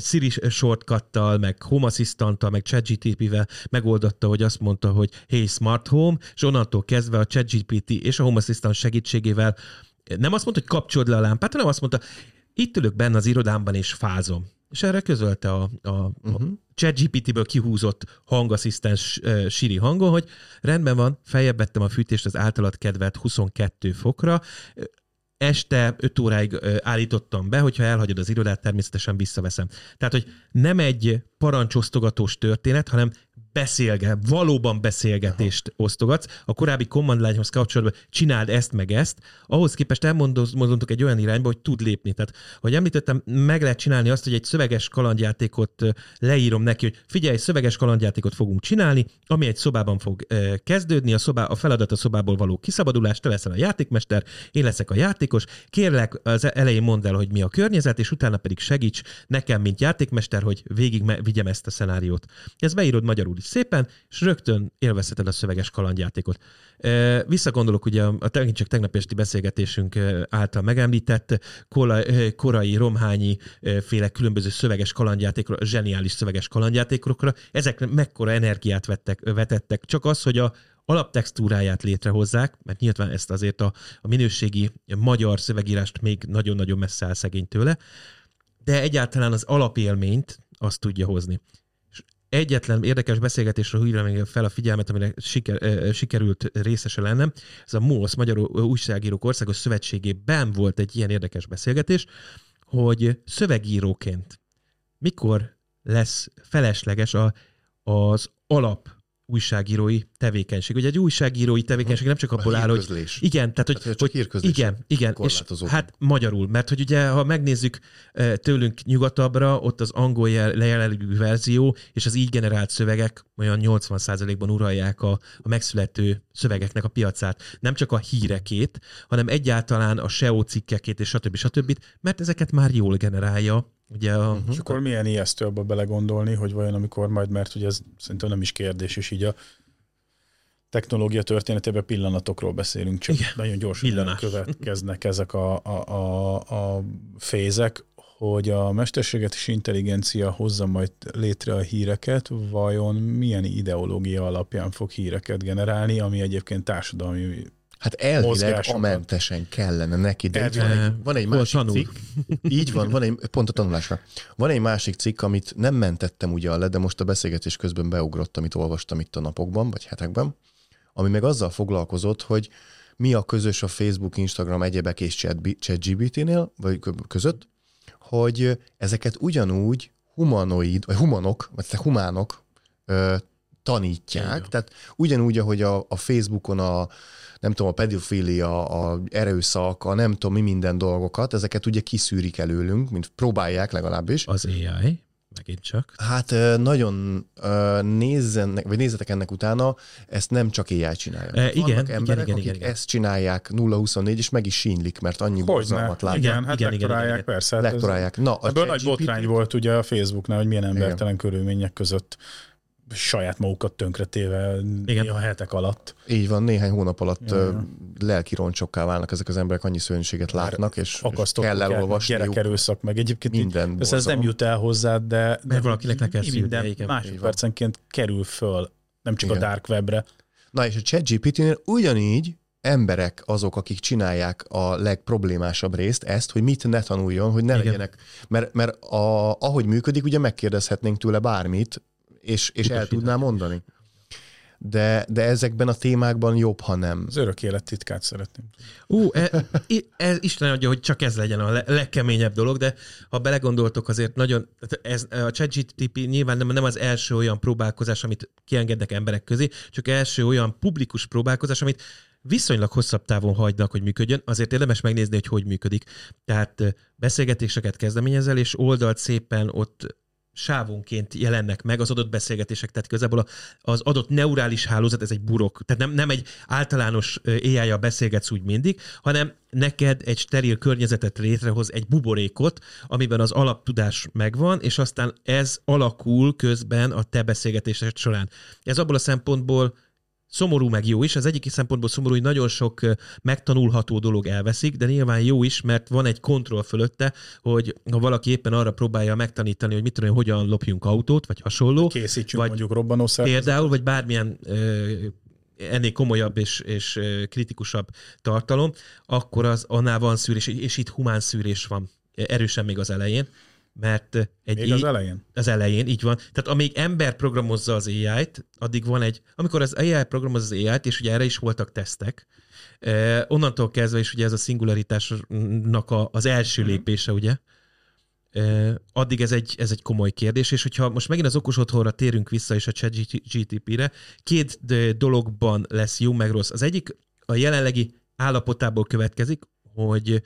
Siri shortcuttal, meg Home Assistant-tal, meg ChatGTP-vel megoldotta, hogy azt mondta, hogy hey smart home, és onnantól kezdve a ChatGPT és a Home Assistant segítségével nem azt mondta, hogy kapcsolod le a lámpát, hanem azt mondta, itt ülök benne az irodámban és fázom. És erre közölte a, a, uh-huh. a mhm. ChatGPT-ből kihúzott hangasszisztens uh, Siri hangon, hogy rendben van, feljebb vettem a fűtést az általad kedvelt 22 fokra, este 5 óráig állítottam be, hogyha elhagyod az irodát, természetesen visszaveszem. Tehát, hogy nem egy parancsosztogatós történet, hanem beszélget, valóban beszélgetést Aha. osztogatsz. A korábbi command line kapcsolatban csináld ezt meg ezt, ahhoz képest elmondunk egy olyan irányba, hogy tud lépni. Tehát, hogy említettem, meg lehet csinálni azt, hogy egy szöveges kalandjátékot leírom neki, hogy figyelj, szöveges kalandjátékot fogunk csinálni, ami egy szobában fog kezdődni, a, szobá, a feladat a szobából való kiszabadulás, te leszel a játékmester, én leszek a játékos, kérlek az elején mondd el, hogy mi a környezet, és utána pedig segíts nekem, mint játékmester, hogy végig vigyem ezt a szenáriót. Ez beírod magyarul is szépen, és rögtön élvezheted a szöveges kalandjátékot. Visszagondolok ugye a, csak tegnap esti beszélgetésünk által megemlített korai romhányi féle különböző szöveges kalandjátékokra, zseniális szöveges kalandjátékokra. Ezek mekkora energiát vettek, vetettek. Csak az, hogy a alaptextúráját létrehozzák, mert nyilván ezt azért a, a minőségi magyar szövegírást még nagyon-nagyon messze áll szegény tőle, de egyáltalán az alapélményt azt tudja hozni egyetlen érdekes beszélgetésre hívja még fel a figyelmet, amire siker, sikerült részese lennem. Ez a MOSZ, Magyar Újságírók Országos Szövetségében volt egy ilyen érdekes beszélgetés, hogy szövegíróként mikor lesz felesleges a, az alap újságírói tevékenység. Ugye egy újságírói tevékenység nem csak abból áll, hogy... Igen, tehát hogy, tehát, hogy hogy igen, igen, és hát magyarul, mert hogy ugye, ha megnézzük eh, tőlünk nyugatabbra, ott az angol lejelenlegű verzió és az így generált szövegek olyan 80%-ban uralják a, a megszülető szövegeknek a piacát. Nem csak a hírekét, hanem egyáltalán a SEO cikkekét és stb. stb. mert ezeket már jól generálja Ugye a, uh-huh. És akkor milyen ijesztő abba belegondolni, hogy vajon amikor majd, mert ugye ez szerintem nem is kérdés, és így a technológia történetében pillanatokról beszélünk, csak Igen. nagyon gyorsan Pillanás. következnek ezek a, a, a, a fézek, hogy a mesterséges intelligencia hozza majd létre a híreket, vajon milyen ideológia alapján fog híreket generálni, ami egyébként társadalmi Hát elvileg amentesen kellene neki, de van egy, van egy másik tanul. cikk, így van, van egy, pont a tanulásra. Van egy másik cikk, amit nem mentettem ugye le, de most a beszélgetés közben beugrott, amit olvastam itt a napokban, vagy hetekben, ami meg azzal foglalkozott, hogy mi a közös a Facebook, Instagram, egyebek és ChatGPT-nél, vagy között, hogy ezeket ugyanúgy humanoid, vagy humanok, vagy humánok ö, tanítják. Igen. Tehát ugyanúgy, ahogy a, a Facebookon a nem tudom, a pedofilia, a erőszak, a nem tudom mi minden dolgokat, ezeket ugye kiszűrik előlünk, mint próbálják legalábbis. Az AI? megint csak. Hát nagyon nézzenek, vagy nézzetek ennek utána, ezt nem csak AI csinálja. E, igen, Vannak emberek, igen, igen, akik igen. ezt csinálják 0-24, és meg is sínlik, mert annyi borzalmat látják. Igen, hát igen, lektorálják, igen, igen. persze. Hát lektorálják. Na, a ebből nagy botrány volt ugye a Facebooknál, hogy milyen embertelen igen. körülmények között saját magukat tönkretéve Igen. a hetek alatt. Így van, néhány hónap alatt ja. lelki roncsokká válnak ezek az emberek, annyi szörnyűséget látnak, és, és kell elolvasni. Gyerekerőszak, meg egyébként minden így, ez nem jut el hozzád, de, Mert valakinek le kell minden másodpercenként kerül föl, nem csak Igen. a dark webre. Na és a ChatGPT-nél ugyanígy emberek azok, akik csinálják a legproblémásabb részt, ezt, hogy mit ne tanuljon, hogy ne Igen. legyenek. Mert, mert a, ahogy működik, ugye megkérdezhetnénk tőle bármit, és, és el tudná mondani. De, de ezekben a témákban jobb, ha nem. Az örök élet titkát szeretném. Ú, e, e, Isten adja, hogy csak ez legyen a legkeményebb dolog, de ha belegondoltok azért nagyon, ez, a ChatGTP nyilván nem, nem az első olyan próbálkozás, amit kiengednek emberek közé, csak első olyan publikus próbálkozás, amit viszonylag hosszabb távon hagynak, hogy működjön, azért érdemes megnézni, hogy hogy működik. Tehát beszélgetéseket kezdeményezel, és oldalt szépen ott sávonként jelennek meg az adott beszélgetések, tehát igazából az adott neurális hálózat, ez egy burok, tehát nem, nem egy általános ai beszélgetsz úgy mindig, hanem neked egy steril környezetet létrehoz, egy buborékot, amiben az alaptudás megvan, és aztán ez alakul közben a te beszélgetésed során. Ez abból a szempontból Szomorú meg jó is. Az egyik szempontból szomorú, hogy nagyon sok megtanulható dolog elveszik, de nyilván jó is, mert van egy kontroll fölötte, hogy ha valaki éppen arra próbálja megtanítani, hogy mit tudom, hogyan lopjunk autót, vagy hasonló. Készítsünk vagy mondjuk robbanószervezetet. Például, vagy bármilyen ennél komolyabb és, és kritikusabb tartalom, akkor az annál van szűrés, és itt humán szűrés van erősen még az elején mert egy Még az elején? Az elején, így van. Tehát amíg ember programozza az AI-t, addig van egy, amikor az AI programozza az AI-t, és ugye erre is voltak tesztek, eh, onnantól kezdve is ugye ez a szingularitásnak a, az első mhm. lépése, ugye, eh, addig ez egy, ez egy komoly kérdés, és hogyha most megint az okos otthonra térünk vissza, és a chat GTP-re, két dologban lesz jó meg rossz. Az egyik a jelenlegi állapotából következik, hogy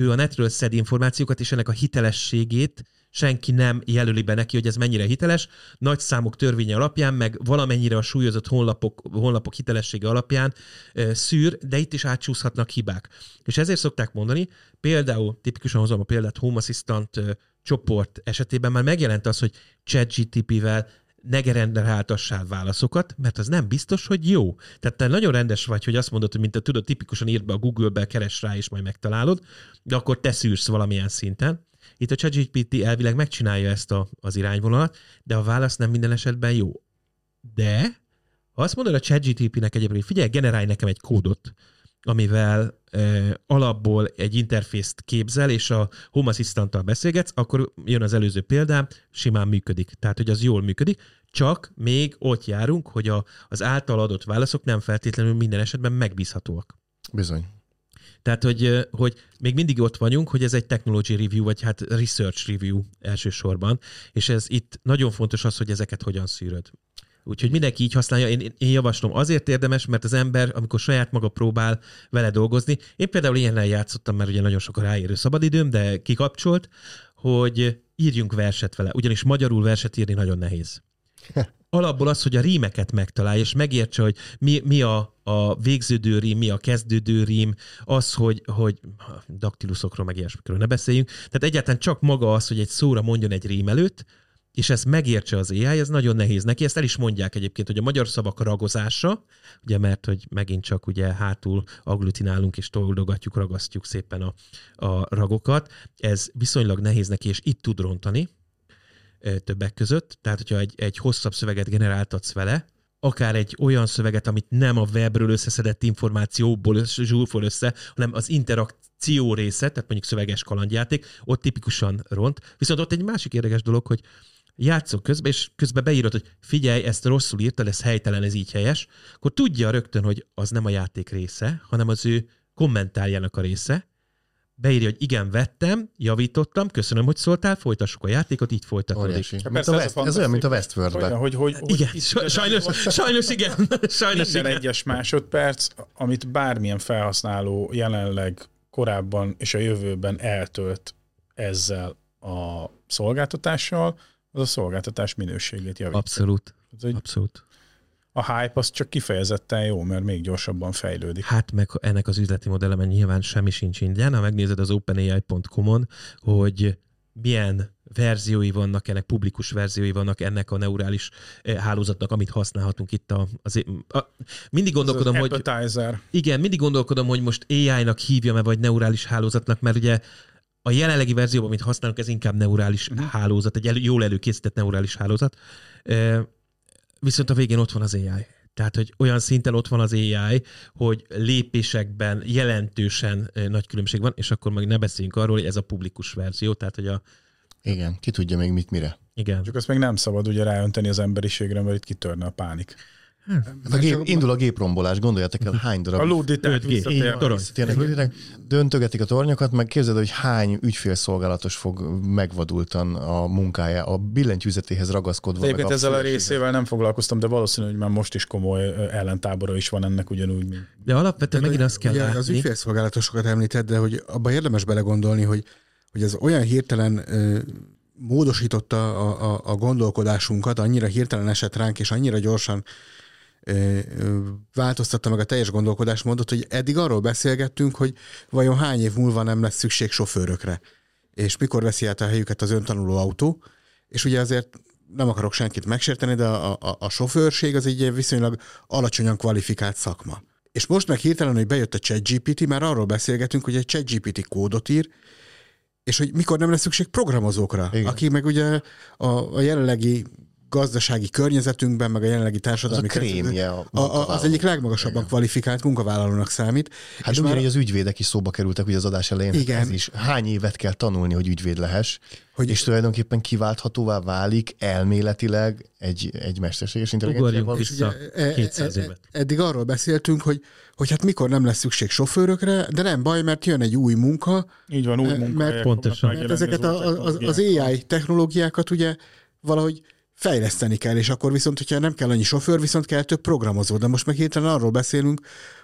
ő a netről szed információkat, és ennek a hitelességét senki nem jelöli be neki, hogy ez mennyire hiteles. Nagy számok törvénye alapján, meg valamennyire a súlyozott honlapok, honlapok hitelessége alapján e, szűr, de itt is átcsúszhatnak hibák. És ezért szokták mondani, például, tipikusan hozom a példát, Home Assistant e, csoport esetében már megjelent az, hogy ChatGTP-vel ne generáltassál válaszokat, mert az nem biztos, hogy jó. Tehát te nagyon rendes vagy, hogy azt mondod, hogy mint te tudod, tipikusan írd be a Google-be, keres rá, és majd megtalálod, de akkor te szűrsz valamilyen szinten. Itt a ChatGPT elvileg megcsinálja ezt a, az irányvonalat, de a válasz nem minden esetben jó. De ha azt mondod a ChatGPT-nek egyébként, figyelj, generálj nekem egy kódot, amivel alapból egy interfészt képzel, és a Home assistant beszélgetsz, akkor jön az előző példám, simán működik. Tehát, hogy az jól működik, csak még ott járunk, hogy a, az által adott válaszok nem feltétlenül minden esetben megbízhatóak. Bizony. Tehát, hogy, hogy még mindig ott vagyunk, hogy ez egy technology review, vagy hát research review elsősorban, és ez itt nagyon fontos az, hogy ezeket hogyan szűröd. Úgyhogy mindenki így használja. Én, én javaslom, azért érdemes, mert az ember, amikor saját maga próbál vele dolgozni, én például ilyennel játszottam, mert ugye nagyon sok a ráérő szabadidőm, de kikapcsolt, hogy írjunk verset vele, ugyanis magyarul verset írni nagyon nehéz. Alapból az, hogy a rímeket megtalálja, és megértse, hogy mi, mi a, a végződő rím, mi a kezdődő rím, az, hogy, hogy daktiluszokról meg ilyesmikről ne beszéljünk. Tehát egyáltalán csak maga az, hogy egy szóra mondjon egy rím előtt, és ezt megértse az AI, ez nagyon nehéz neki. Ezt el is mondják egyébként, hogy a magyar szavak ragozása, ugye mert, hogy megint csak ugye hátul agglutinálunk és toldogatjuk, ragasztjuk szépen a, a ragokat, ez viszonylag nehéz neki, és itt tud rontani többek között. Tehát, hogyha egy, egy hosszabb szöveget generáltatsz vele, akár egy olyan szöveget, amit nem a webről összeszedett információból zsúrfol össze, hanem az interakció része, tehát mondjuk szöveges kalandjáték, ott tipikusan ront. Viszont ott egy másik érdekes dolog, hogy játszok közben, és közben beírod, hogy figyelj, ezt rosszul írtad, ez helytelen, ez így helyes, akkor tudja rögtön, hogy az nem a játék része, hanem az ő kommentárjának a része, beírja, hogy igen, vettem, javítottam, köszönöm, hogy szóltál, folytassuk a játékot, így folytatódik. Hát a West, ez olyan, mint a Westworld-ben. Hogy, hogy, hogy, igen, sajnos, sajnos igen. Sajnos minden igen. egyes másodperc, amit bármilyen felhasználó jelenleg korábban és a jövőben eltölt ezzel a szolgáltatással, az a szolgáltatás minőségét javítja. Abszolút. Ez egy, Abszolút. A hype az csak kifejezetten jó, mert még gyorsabban fejlődik. Hát meg ennek az üzleti modelleben nyilván semmi sincs ingyen. Ha megnézed az openai.com-on, hogy milyen verziói vannak, ennek publikus verziói vannak ennek a neurális hálózatnak, amit használhatunk itt a, az, a mindig gondolkodom, az hogy appetizer. igen, mindig gondolkodom, hogy most AI-nak hívjam-e, vagy neurális hálózatnak, mert ugye a jelenlegi verzióban, amit használunk, ez inkább neurális uh-huh. hálózat, egy elő, jól előkészített neurális hálózat. Viszont a végén ott van az AI. Tehát, hogy olyan szinten ott van az AI, hogy lépésekben jelentősen nagy különbség van, és akkor meg ne beszéljünk arról, hogy ez a publikus verzió, tehát, hogy a... Igen, ki tudja még mit mire. Igen. Csak azt még nem szabad ugye ráönteni az emberiségre, mert itt kitörne a pánik. Hát a gép, indul a géprombolás, gondoljátok el, hány darab A lóditek visszatérnek, döntögetik a tornyokat, meg képzeld, hogy hány ügyfélszolgálatos fog megvadultan a munkája, a billentyűzetéhez ragaszkodva. Egyébként ezzel a részével nem foglalkoztam, de valószínű, hogy már most is komoly ellentábora is van ennek ugyanúgy. Mint... De alapvetően megint azt kell ugye, látni. Az ügyfélszolgálatosokat említed, de hogy abban érdemes belegondolni, hogy, hogy ez olyan hirtelen módosította a, a, a gondolkodásunkat, annyira hirtelen esett ránk, és annyira gyorsan változtatta meg a teljes gondolkodásmódot, hogy eddig arról beszélgettünk, hogy vajon hány év múlva nem lesz szükség sofőrökre, és mikor veszi át a helyüket az öntanuló autó, és ugye azért nem akarok senkit megsérteni, de a, a, a sofőrség az egy viszonylag alacsonyan kvalifikált szakma. És most meg hirtelen, hogy bejött a ChatGPT, már arról beszélgetünk, hogy egy ChatGPT kódot ír, és hogy mikor nem lesz szükség programozókra, Igen. aki meg ugye a, a jelenlegi gazdasági környezetünkben, meg a jelenlegi társadalmi az a krémje a, a, az egyik legmagasabban Igen. kvalifikált munkavállalónak számít. Hát és már... hogy az ügyvédek is szóba kerültek ugye az adás elején. Igen. Ez is. Hány évet kell tanulni, hogy ügyvéd lehess, hogy és tulajdonképpen kiválthatóvá válik elméletileg egy, egy mesterséges intelligencia. vissza 200 e, e, évet. Eddig arról beszéltünk, hogy, hogy hát mikor nem lesz szükség sofőrökre, de nem baj, mert jön egy új munka. Így van, új munka. Mert, pontosan. Mert ezeket az, az, az AI technológiákat ugye valahogy fejleszteni kell, és akkor viszont, hogyha nem kell annyi sofőr, viszont kell több programozó. De most meg hirtelen arról beszélünk,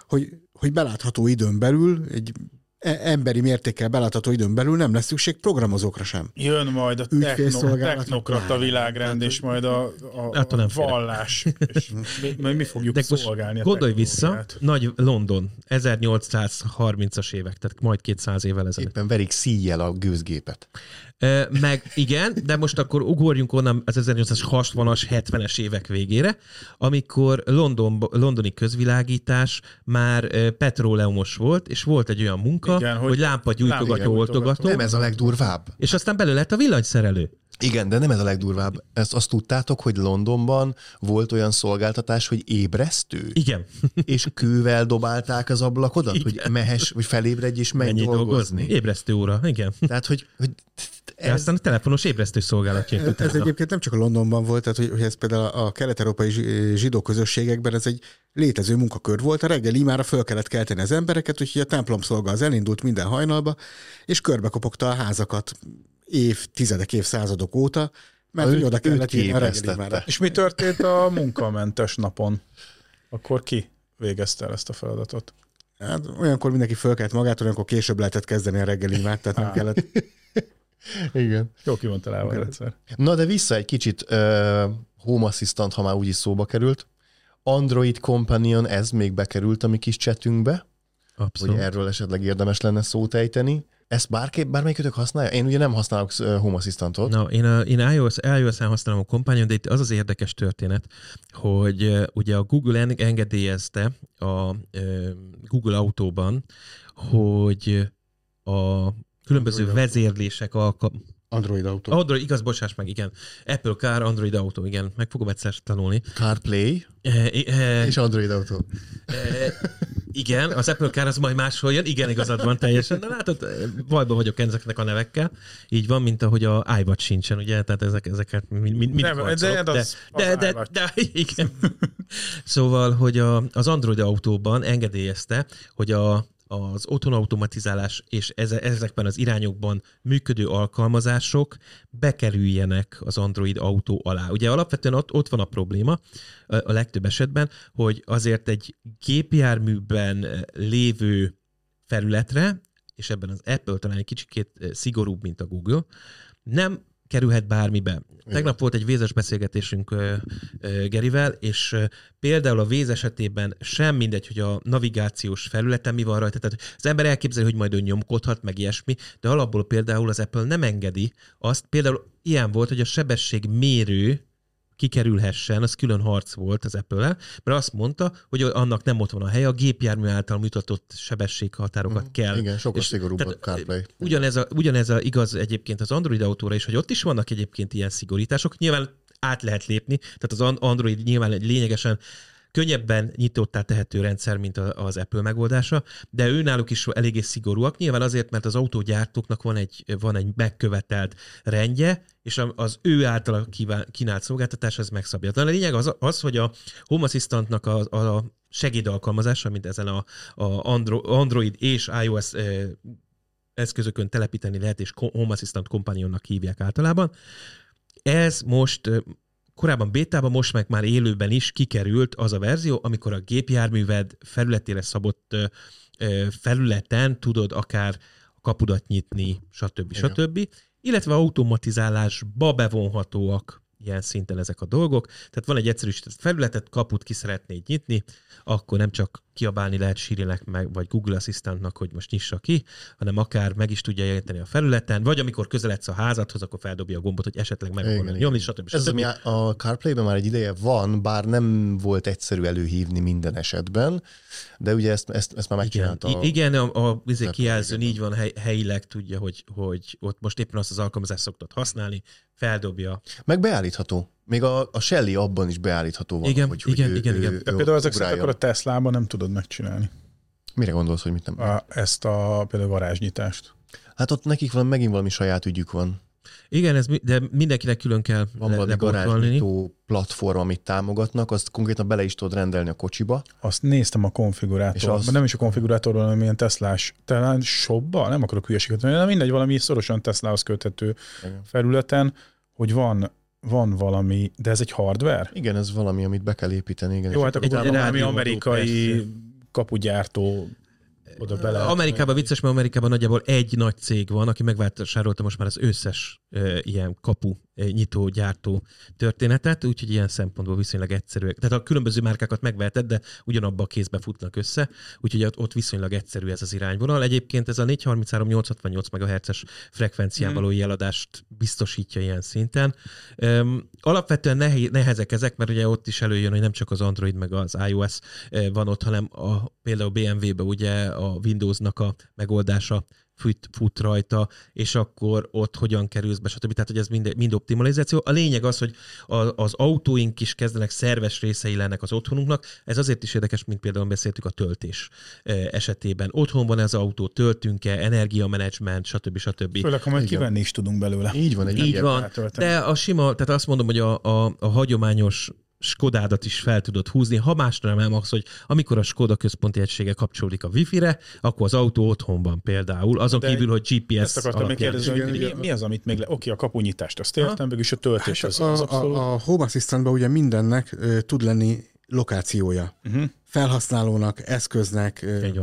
hogy, hogy belátható időn belül, egy e, emberi mértékkel belátható időn belül nem lesz szükség programozókra sem. Jön majd a techno, technokrata világrend, és majd a, a, a vallás, és mi, mi fogjuk De szolgálni Gondolj vissza, nagy London, 1830-as évek, tehát majd 200 évvel ezelőtt. Éppen verik szíjjel a gőzgépet. Meg igen, de most akkor ugorjunk onnan az 1860-as, 70-es évek végére, amikor London, londoni közvilágítás már petróleumos volt, és volt egy olyan munka, igen, hogy, hogy lámpagyújtogató, oltogató. Nem ez a legdurvább. És aztán belőle lett a villanyszerelő. Igen, de nem ez a legdurvább. Ezt azt tudtátok, hogy Londonban volt olyan szolgáltatás, hogy ébresztő? Igen. És kővel dobálták az ablakodat, Igen. hogy mehes, hogy felébredj és menj dolgozni. dolgozni. Ébresztő óra, igen. Tehát, hogy, hogy ez... aztán a telefonos ébresztő szolgálat Ez, ez egyébként nem csak a Londonban volt, tehát hogy, hogy ez például a kelet-európai zsidó közösségekben ez egy létező munkakör volt. A reggeli már föl kellett kelteni az embereket, úgyhogy a templom szolga az elindult minden hajnalba, és körbekopogta a házakat év, tizedek, évszázadok óta, Mert hogy oda kellett írni a kiébresztette. reggeli már. És mi történt a munkamentes napon? Akkor ki végezte el ezt a feladatot? Hát olyankor mindenki fölkelt magát, olyankor később lehetett kezdeni a reggeli már, tehát nem Á. kellett. Igen. Jó ki van találva a rendszer. Na de vissza egy kicsit uh, Home Assistant, ha már úgyis szóba került. Android Companion, ez még bekerült a mi kis chatünkbe, hogy Abszolút. erről esetleg érdemes lenne szót ejteni. Ezt bárki, bármelyikőtök használja? Én ugye nem használok Home Assistantot. Na, én, a, én iOS, iOS-en használom a Companion, de itt az az érdekes történet, hogy ugye a Google en- engedélyezte a Google autóban, hogy a különböző Android vezérlések alka- Android autó. Android, igaz, bocsáss meg, igen. Apple Car, Android autó, igen. Meg fogom egyszer tanulni. CarPlay E, e, és Android autó. e, igen, az Apple Car az majd máshol jön, igen, igazad van teljesen, de látod, bajban vagyok ezeknek a nevekkel. Így van, mint ahogy a iWatch sincsen, ugye? Tehát ezek, ezeket mind, mind, Nem, harcolok, de az- de, az de, iWatch. de, igen. Szóval, hogy a, az Android autóban engedélyezte, hogy a, az otthonautomatizálás és eze, ezekben az irányokban működő alkalmazások bekerüljenek az Android autó alá. Ugye alapvetően ott, ott van a probléma a legtöbb esetben, hogy azért egy gépjárműben lévő felületre, és ebben az Apple talán egy kicsikét szigorúbb, mint a Google, nem kerülhet bármibe. Tegnap volt egy vézes beszélgetésünk ö, ö, Gerivel, és ö, például a véz esetében sem mindegy, hogy a navigációs felületen mi van rajta. Tehát az ember elképzeli, hogy majd ő nyomkodhat, meg ilyesmi, de alapból például az Apple nem engedi azt. Például ilyen volt, hogy a sebességmérő kikerülhessen, az külön harc volt az apple mert azt mondta, hogy annak nem ott van a helye, a gépjármű által mutatott sebességhatárokat Mhm. kell Igen, sokkal És- szigorúbb a tehát, CarPlay. Ugyanez a, ugyanez a igaz egyébként az Android autóra is, hogy ott is vannak egyébként ilyen szigorítások. Nyilván át lehet lépni, tehát az An- Android nyilván egy lényegesen könnyebben nyitottá tehető rendszer, mint az Apple megoldása, de őnáluk is eléggé szigorúak. Nyilván azért, mert az autógyártóknak van egy, van egy megkövetelt rendje, és az ő által kínált szolgáltatás ez megszabja. De a lényeg az, az hogy a Home Assistantnak a, a segédalkalmazása, mint ezen a, a Andro- Android és iOS eszközökön telepíteni lehet, és Home Assistant Companionnak hívják általában. Ez most korábban bétában, most meg már élőben is kikerült az a verzió, amikor a gépjárműved felületére szabott felületen tudod akár kapudat nyitni, stb. Igen. stb. Illetve automatizálásba bevonhatóak ilyen szinten ezek a dolgok. Tehát van egy egyszerűsített felületet, kaput ki szeretnéd nyitni, akkor nem csak kiabálni lehet Sirinek meg, vagy Google Assistantnak, hogy most nyissa ki, hanem akár meg is tudja jelenteni a felületen, vagy amikor közeledsz a házadhoz, akkor feldobja a gombot, hogy esetleg meg Igen, akarod igen. nyomni, stb. Ez az, stb. ami a CarPlay-ben már egy ideje van, bár nem volt egyszerű előhívni minden esetben, de ugye ezt, ezt, ezt már Igen, megcsinálta. I- igen, a, a izé kijelzőn igen. így van, hely, helyileg tudja, hogy, hogy ott most éppen azt az alkalmazást szoktad használni, feldobja. Meg beállítható. Még a, a Shelly abban is beállítható van, Igen, hogy, hogy igen, ő, igen, ő, igen. ő, De például ezek szerint akkor a Teslában nem tudod megcsinálni. Mire gondolsz, hogy mit nem? A, ezt a például varázsnyitást. Hát ott nekik van, megint valami saját ügyük van. Igen, ez, mi- de mindenkinek külön kell Van valami garázsnyitó platform, amit támogatnak, azt konkrétan bele is tudod rendelni a kocsiba. Azt néztem a konfigurátorban, És az- az... nem is a konfigurátorban, hanem ilyen Teslás, talán shopba, nem akarok hülyeséget mondani, de mindegy, valami szorosan Teslához köthető Igen. felületen, hogy van, van valami, de ez egy hardware? Igen, ez valami, amit be kell építeni. Igen, Jó, hát egy akkor valami rádióadó, amerikai persze. kapugyártó oda bele. Amerikában vicces, mert Amerikában nagyjából egy nagy cég van, aki megvásárolta most már az összes e, ilyen kapu nyitó, gyártó történetet, úgyhogy ilyen szempontból viszonylag egyszerűek. Tehát a különböző márkákat megveheted, de ugyanabba a kézbe futnak össze, úgyhogy ott, viszonylag egyszerű ez az irányvonal. Egyébként ez a 433-868 MHz-es frekvencián Mm. való jeladást biztosítja ilyen szinten. Um, alapvetően nehe- nehezek ezek, mert ugye ott is előjön, hogy nem csak az Android meg az iOS van ott, hanem a, például BMW-be ugye a Windowsnak a megoldása fut, fut rajta, és akkor ott hogyan kerülsz be, stb. Tehát, hogy ez mind, mind optimalizáció. A lényeg az, hogy a, az autóink is kezdenek szerves részei lennek az otthonunknak. Ez azért is érdekes, mint például beszéltük a töltés eh, esetében. Otthon van ez az autó, töltünk-e, energiamenedzsment, stb. stb. Főleg, ha majd Igen. kivenni is tudunk belőle. Így van, egy Így van, de a sima, tehát azt mondom, hogy a, a, a hagyományos Skodádat is fel tudod húzni, ha másra nem elmagsz, hogy amikor a Skoda központi egysége kapcsolódik a Wi-Fi-re, akkor az autó otthon van például, azon De kívül, hogy GPS Ezt akartam még kérdezni, hogy mi, mi, az, amit még le... Oké, a kapunyitást, azt értem, végül is a töltés hát az, a, az abszolút... A, a Home Assistantban ugye mindennek uh, tud lenni lokációja. Uh-huh. Felhasználónak, eszköznek, uh,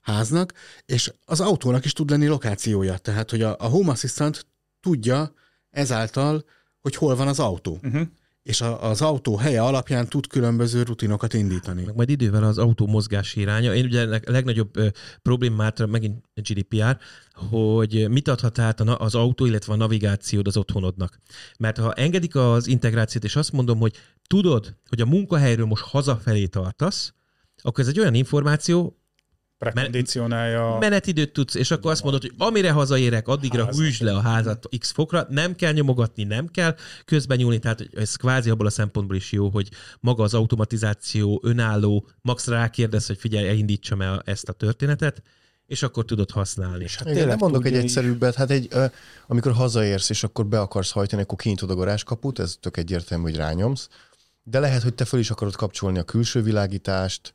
háznak, és az autónak is tud lenni lokációja. Tehát, hogy a, a Home Assistant tudja ezáltal, hogy hol van az autó. Uh-huh és az autó helye alapján tud különböző rutinokat indítani. Meg majd idővel az autó mozgási iránya. Én ugye a legnagyobb ö, problémát, megint GDPR, hogy mit adhat át az autó, illetve a navigációd az otthonodnak. Mert ha engedik az integrációt, és azt mondom, hogy tudod, hogy a munkahelyről most hazafelé tartasz, akkor ez egy olyan információ, prekondicionálja. Menetidőt tudsz, és akkor azt mondod, hogy amire hazaérek, addigra házat. hűsd le a házat x fokra, nem kell nyomogatni, nem kell közben nyúlni, tehát ez kvázi abból a szempontból is jó, hogy maga az automatizáció önálló, max rákérdez, hogy figyelj, elindítsam el ezt a történetet, és akkor tudod használni. És hát Igen, nem mondok egy egyszerűbbet, hát egy, ö, amikor hazaérsz, és akkor be akarsz hajtani, akkor kinyitod a garázskaput, ez tök egyértelmű, hogy rányomsz, de lehet, hogy te fel is akarod kapcsolni a külső világítást,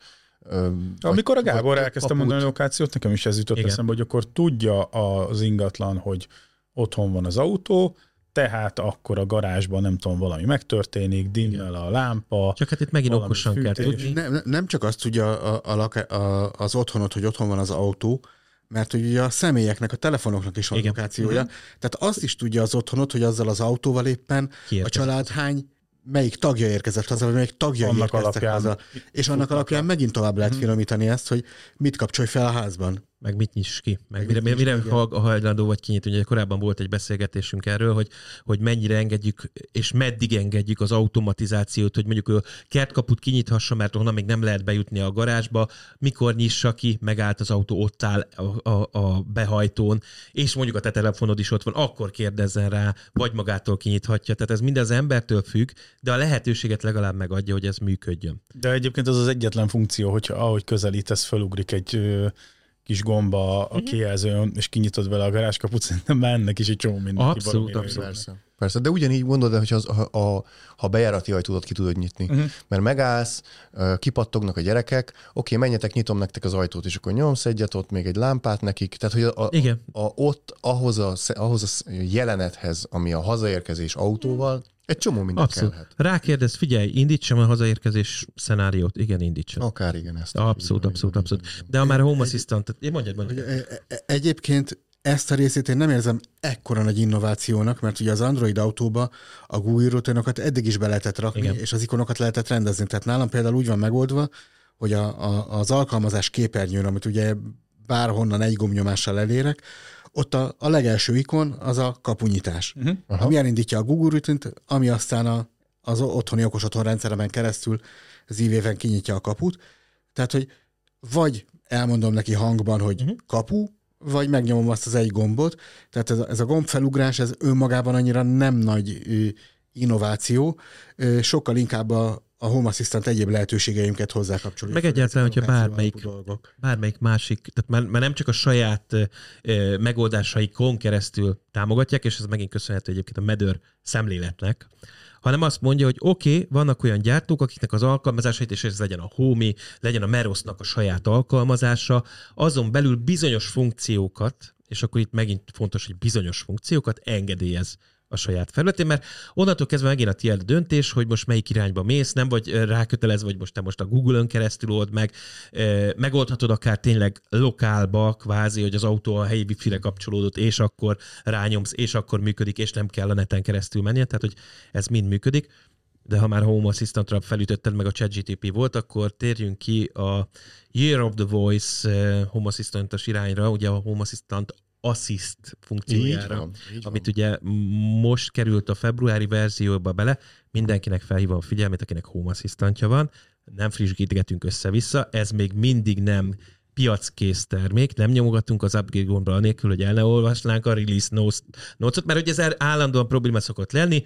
amikor a Gábor elkezdte mondani a lokációt, nekem is ez jutott Igen. eszembe, hogy akkor tudja az ingatlan, hogy otthon van az autó, tehát akkor a garázsban nem tudom, valami megtörténik, dimmel a lámpa. Csak hát itt megint okosan fűtés. kell tudni. Nem, nem csak azt tudja a, a, a, az otthonot, hogy otthon van az autó, mert ugye a személyeknek, a telefonoknak is van Igen. lokációja. Uh-huh. Tehát azt is tudja az otthonot, hogy azzal az autóval éppen Kiérkezett. a család hány melyik tagja érkezett haza, vagy melyik tagja annak érkeztek alapján haza. És annak alapján megint tovább lehet mhm. finomítani ezt, hogy mit kapcsolj fel a házban meg mit nyis ki, meg mire, mire, mire hajlandó vagy kinyitni. Ugye korábban volt egy beszélgetésünk erről, hogy, hogy mennyire engedjük, és meddig engedjük az automatizációt, hogy mondjuk a kertkaput kinyithassa, mert onnan még nem lehet bejutni a garázsba, mikor nyissa ki, megállt az autó, ott áll a, a, a behajtón, és mondjuk a te telefonod is ott van, akkor kérdezzen rá, vagy magától kinyithatja. Tehát ez mind az embertől függ, de a lehetőséget legalább megadja, hogy ez működjön. De egyébként az az egyetlen funkció, hogy ahogy közelítesz, felugrik egy kis gomba a mhm. kijelzőn, és kinyitod vele a garázskaput, szerintem már ennek is egy csomó minden. Abszolút, abszolút. Persze. Persze, de ugyanígy gondolod, hogy az, a, a, ha bejárati ajtót ki tudod nyitni. Uh-huh. Mert megállsz, kipattognak a gyerekek, oké, menjetek, nyitom nektek az ajtót, és akkor nyomsz egyet, ott még egy lámpát nekik. Tehát, hogy a, Igen. A, a, ott ahhoz a, ahhoz a jelenethez, ami a hazaérkezés autóval, egy csomó minden Abszolút. kellhet. Rákérdez, figyelj, indítsam a hazaérkezés szenáriót. Igen, indítsam. Akár igen, ezt. Abszolút, abszolút, abszolút. De ha már a Home Assistant, én mondjad, mondjad. E- e- egyébként ezt a részét én nem érzem ekkora nagy innovációnak, mert ugye az Android autóba a Google rutinokat eddig is be lehetett rakni, Igen. és az ikonokat lehetett rendezni. Tehát nálam például úgy van megoldva, hogy a, a, az alkalmazás képernyőn, amit ugye bárhonnan egy gombnyomással elérek, ott a, a legelső ikon az a kapunyítás, uh-huh. ami elindítja a Google rutint, ami aztán a, az otthoni okos otthon rendszeremen keresztül az ívében kinyitja a kaput. Tehát, hogy vagy elmondom neki hangban, hogy uh-huh. kapu, vagy megnyomom azt az egy gombot. Tehát ez a, ez a gombfelugrás, ez önmagában annyira nem nagy innováció, sokkal inkább a, a Home Assistant egyéb lehetőségeinket hozzákapcsoljuk. Meg egyáltalán, hogyha bármelyik, bármelyik másik, tehát már, már nem csak a saját e, megoldásaikon keresztül támogatják, és ez megint köszönhető egyébként a medőr szemléletnek, hanem azt mondja, hogy oké, okay, vannak olyan gyártók, akiknek az alkalmazásait, és ez legyen a Homi, legyen a Merosnak a saját alkalmazása, azon belül bizonyos funkciókat, és akkor itt megint fontos, hogy bizonyos funkciókat engedélyez a saját felületén, mert onnantól kezdve megint a tiéd döntés, hogy most melyik irányba mész, nem vagy rákötelezve, vagy most te most a Google-ön keresztül old meg, megoldhatod akár tényleg lokálba, kvázi, hogy az autó a helyi wifi-re kapcsolódott, és akkor rányomsz, és akkor működik, és nem kell a neten keresztül mennie, tehát hogy ez mind működik. De ha már Home Assistantra felütötted, meg a ChatGTP volt, akkor térjünk ki a Year of the Voice Home Assistant-os irányra. Ugye a Home Assistant Assist funkciójára, így van, így amit van. ugye most került a februári verzióba bele. Mindenkinek felhívom a figyelmét, akinek Home Assistantja van. Nem frissítgetünk össze-vissza, ez még mindig nem piackész termék, nem nyomogatunk az upgrade gombra anélkül, hogy el ne olvasnánk a release notes-ot, mert ugye ez állandóan probléma szokott lenni.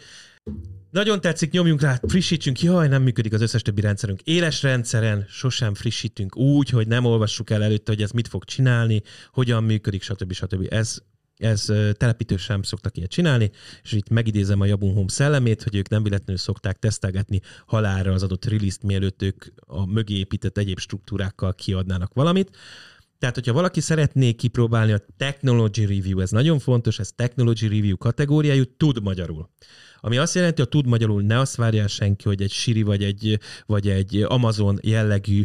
Nagyon tetszik, nyomjunk rá, frissítsünk, jaj, nem működik az összes többi rendszerünk. Éles rendszeren sosem frissítünk úgy, hogy nem olvassuk el előtte, hogy ez mit fog csinálni, hogyan működik, stb. stb. Ez ez telepítő sem szoktak ilyet csinálni, és itt megidézem a Jabun Home szellemét, hogy ők nem véletlenül szokták tesztelgetni halára az adott release-t, mielőtt ők a mögé épített egyéb struktúrákkal kiadnának valamit. Tehát, hogyha valaki szeretné kipróbálni a Technology Review, ez nagyon fontos, ez Technology Review kategóriájú, tud magyarul. Ami azt jelenti, hogy tud magyarul, ne azt várja senki, hogy egy Siri vagy egy, vagy egy Amazon jellegű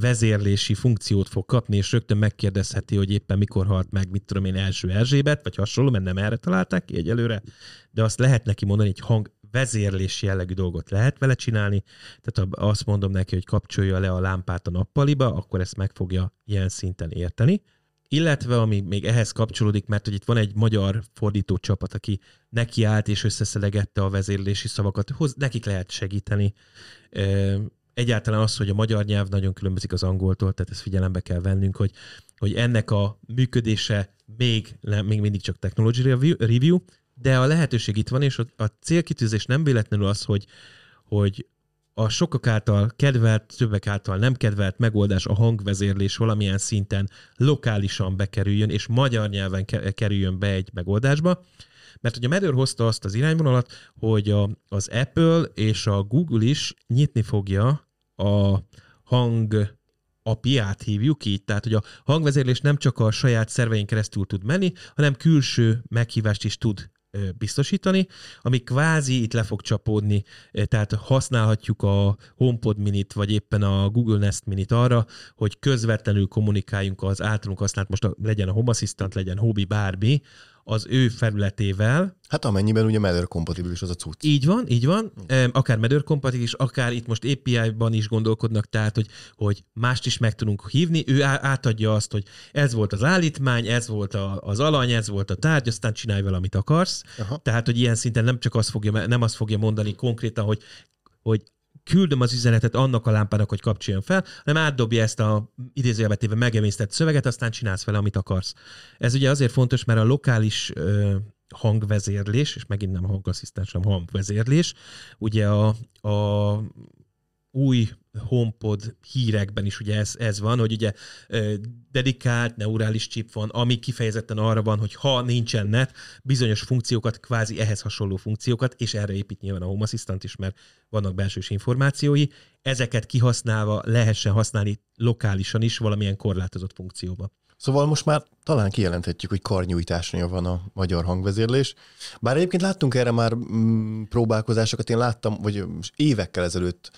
vezérlési funkciót fog kapni, és rögtön megkérdezheti, hogy éppen mikor halt meg, mit tudom én, első Erzsébet, vagy hasonló, mert nem erre találták ki egyelőre, de azt lehet neki mondani, hogy hang vezérlési jellegű dolgot lehet vele csinálni, tehát ha azt mondom neki, hogy kapcsolja le a lámpát a nappaliba, akkor ezt meg fogja ilyen szinten érteni. Illetve, ami még ehhez kapcsolódik, mert hogy itt van egy magyar fordító csapat, aki neki állt és összeszelegette a vezérlési szavakat, hoz, nekik lehet segíteni. Egyáltalán az, hogy a magyar nyelv nagyon különbözik az angoltól, tehát ezt figyelembe kell vennünk, hogy, hogy ennek a működése még, még mindig csak technology review, de a lehetőség itt van, és a célkitűzés nem véletlenül az, hogy, hogy a sokak által kedvelt, többek által nem kedvelt megoldás, a hangvezérlés valamilyen szinten lokálisan bekerüljön, és magyar nyelven kerüljön be egy megoldásba. Mert ugye Mather hozta azt az irányvonalat, hogy a, az Apple és a Google is nyitni fogja a hang API-át hívjuk így, tehát hogy a hangvezérlés nem csak a saját szervein keresztül tud menni, hanem külső meghívást is tud biztosítani, ami kvázi itt le fog csapódni, tehát használhatjuk a HomePod minit, vagy éppen a Google Nest minit arra, hogy közvetlenül kommunikáljunk az általunk használt, most legyen a Home Assistant, legyen Hobby, bármi, az ő felületével. Hát amennyiben ugye Mather kompatibilis az a cucc. Így van, így van. Akár Mather kompatibilis, akár itt most API-ban is gondolkodnak, tehát hogy, hogy mást is meg tudunk hívni. Ő átadja azt, hogy ez volt az állítmány, ez volt a, az alany, ez volt a tárgy, aztán csinálj vele, amit akarsz. Aha. Tehát, hogy ilyen szinten nem csak azt fogja, nem azt fogja mondani konkrétan, hogy hogy küldöm az üzenetet annak a lámpának, hogy kapcsoljon fel, hanem átdobja ezt a idézőjelbetéve megemésztett szöveget, aztán csinálsz vele, amit akarsz. Ez ugye azért fontos, mert a lokális ö, hangvezérlés, és megint nem hangasszisztens, hanem hangvezérlés, ugye a, a új HomePod hírekben is ugye ez, ez van, hogy ugye dedikált neurális chip van, ami kifejezetten arra van, hogy ha nincsen net, bizonyos funkciókat, kvázi ehhez hasonló funkciókat, és erre épít nyilván a Home Assistant is, mert vannak belsős információi, ezeket kihasználva lehessen használni lokálisan is valamilyen korlátozott funkcióba. Szóval most már talán kijelenthetjük, hogy karnyújtásnél van a magyar hangvezérlés. Bár egyébként láttunk erre már mm, próbálkozásokat, én láttam, vagy évekkel ezelőtt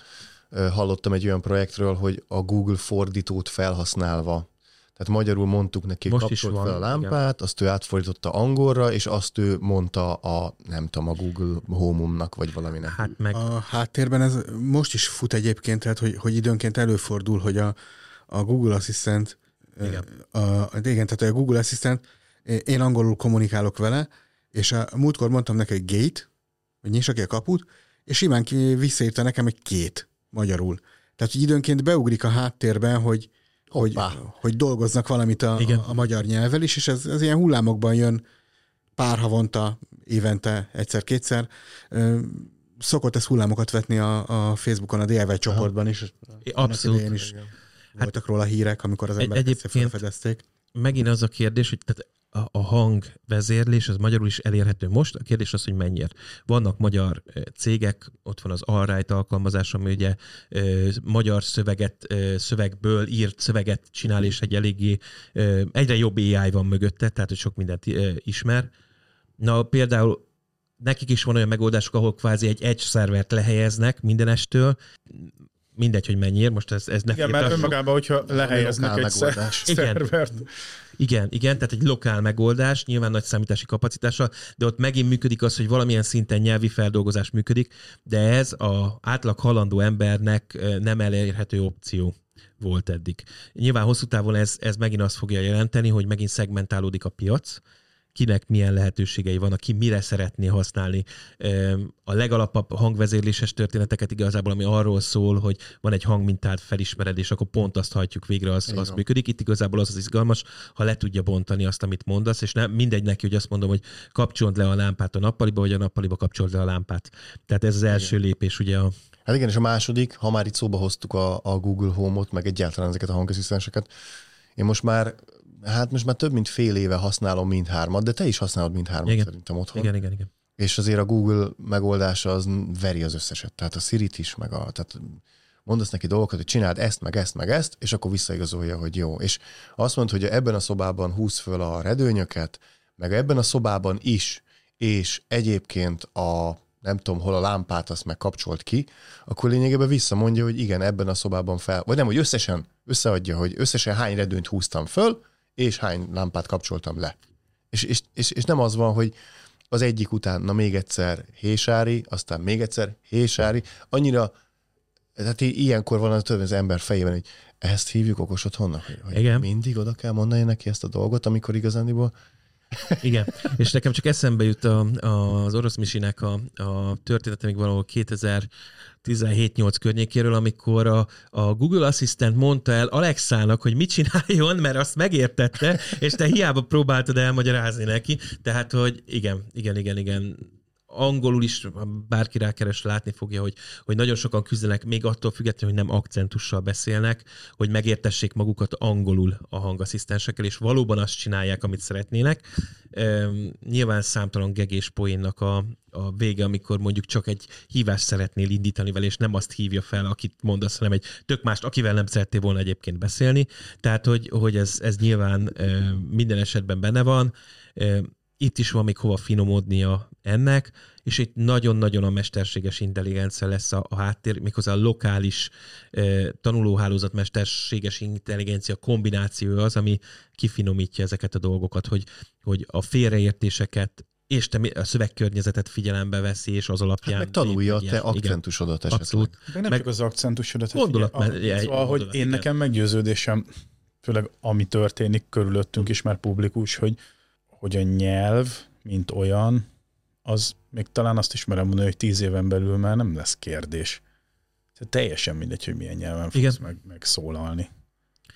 hallottam egy olyan projektről, hogy a Google fordítót felhasználva tehát magyarul mondtuk neki, hogy kapcsolt fel a lámpát, igen. azt ő átfordította angolra, és azt ő mondta a, nem tudom, a Google Home-umnak, vagy valaminek. Hát meg... A háttérben ez most is fut egyébként, tehát hogy, hogy időnként előfordul, hogy a, a Google Assistant, igen. A, a, igen, tehát a Google Assistant, én angolul kommunikálok vele, és a múltkor mondtam neki, hogy gate, hogy nyissa ki a kaput, és simán visszaírta nekem egy két magyarul. Tehát, hogy időnként beugrik a háttérben, hogy, hogy, hogy dolgoznak valamit a, a, a magyar nyelvvel is, és ez, ez ilyen hullámokban jön pár havonta, évente, egyszer-kétszer. Szokott ez hullámokat vetni a, a Facebookon, a DIY csoportban is. Abszolút. is voltak róla hírek, amikor az emberek ezt felfedezték. Megint az a kérdés, hogy tehát a, hangvezérlés, az magyarul is elérhető most. A kérdés az, hogy mennyire. Vannak magyar cégek, ott van az Alright alkalmazás, ami ugye magyar szöveget, szövegből írt szöveget csinál, és egy eléggé egyre jobb AI van mögötte, tehát hogy sok mindent ismer. Na például nekik is van olyan megoldások, ahol kvázi egy edge szervert lehelyeznek mindenestől, mindegy, hogy mennyire, most ez, ez ne Igen, mert önmagában, hogyha lehelyeznek egy szervert. Igen, igen, tehát egy lokál megoldás, nyilván nagy számítási kapacitással, de ott megint működik az, hogy valamilyen szinten nyelvi feldolgozás működik, de ez a átlag halandó embernek nem elérhető opció volt eddig. Nyilván hosszú távon ez, ez megint azt fogja jelenteni, hogy megint szegmentálódik a piac, kinek milyen lehetőségei van, aki mire szeretné használni. A legalapabb hangvezérléses történeteket igazából, ami arról szól, hogy van egy hangmintát felismered, és akkor pont azt hajtjuk végre, az, az működik. Itt igazából az az izgalmas, ha le tudja bontani azt, amit mondasz, és nem mindegy neki, hogy azt mondom, hogy kapcsold le a lámpát a nappaliba, vagy a nappaliba kapcsold le a lámpát. Tehát ez az első igen. lépés ugye a, Hát igen, és a második, ha már itt szóba hoztuk a, a Google Home-ot, meg egyáltalán ezeket a hangasszisztenseket, én most már hát most már több mint fél éve használom mindhármat, de te is használod mindhármat Igen. szerintem otthon. Igen, igen, igen. És azért a Google megoldása az veri az összeset. Tehát a Siri-t is, meg a, tehát mondasz neki dolgokat, hogy csináld ezt, meg ezt, meg ezt, és akkor visszaigazolja, hogy jó. És azt mondta, hogy ebben a szobában húz föl a redőnyöket, meg ebben a szobában is, és egyébként a nem tudom, hol a lámpát azt meg kapcsolt ki, akkor lényegében visszamondja, hogy igen, ebben a szobában fel, vagy nem, hogy összesen összeadja, hogy összesen hány redőnyt húztam föl, és hány lámpát kapcsoltam le. És, és, és, és nem az van, hogy az egyik után, na még egyszer hésári, aztán még egyszer hésári, annyira, tehát ilyenkor van az, az ember fejében, hogy ezt hívjuk okos otthonnak, hogy, hogy Igen. mindig oda kell mondani neki ezt a dolgot, amikor igazándiból Igen, és nekem csak eszembe jut a, a, az orosz misinek a, a története még valahol 2017-8 környékéről, amikor a, a Google Assistant mondta el Alexának, hogy mit csináljon, mert azt megértette, és te hiába próbáltad elmagyarázni neki. Tehát, hogy igen, igen, igen, igen, angolul is, bárki rákeres, látni fogja, hogy, hogy nagyon sokan küzdenek, még attól függetlenül, hogy nem akcentussal beszélnek, hogy megértessék magukat angolul a hangasszisztensekkel, és valóban azt csinálják, amit szeretnének. Üm, Nyilván számtalan gegés poénnak a, a vége, amikor mondjuk csak egy hívást szeretnél indítani vele, és nem azt hívja fel, akit mondasz, hanem egy tök mást, akivel nem szerettél volna egyébként beszélni. Tehát, hogy, hogy ez, ez nyilván minden esetben benne van. Itt is van még hova finomodnia ennek, és itt nagyon-nagyon a mesterséges intelligencia lesz a, a háttér, méghozzá a lokális eh, tanulóhálózat mesterséges intelligencia kombináció az, ami kifinomítja ezeket a dolgokat, hogy, hogy a félreértéseket és te mi- a szövegkörnyezetet figyelembe veszi, és az alapján... meg tanulja a te Igen, akcentusodat esetleg. Abszolút. Meg nem Meg- csak az akcentusodat. Gondolat- hát figyelj, a- egy- Szóval, hogy én igen. nekem meggyőződésem, főleg ami történik körülöttünk is, már publikus, hogy, hogy a nyelv, mint olyan, az még talán azt is merem mondani, hogy tíz éven belül már nem lesz kérdés. Tehát teljesen mindegy, hogy milyen nyelven fogsz Igen. meg, megszólalni.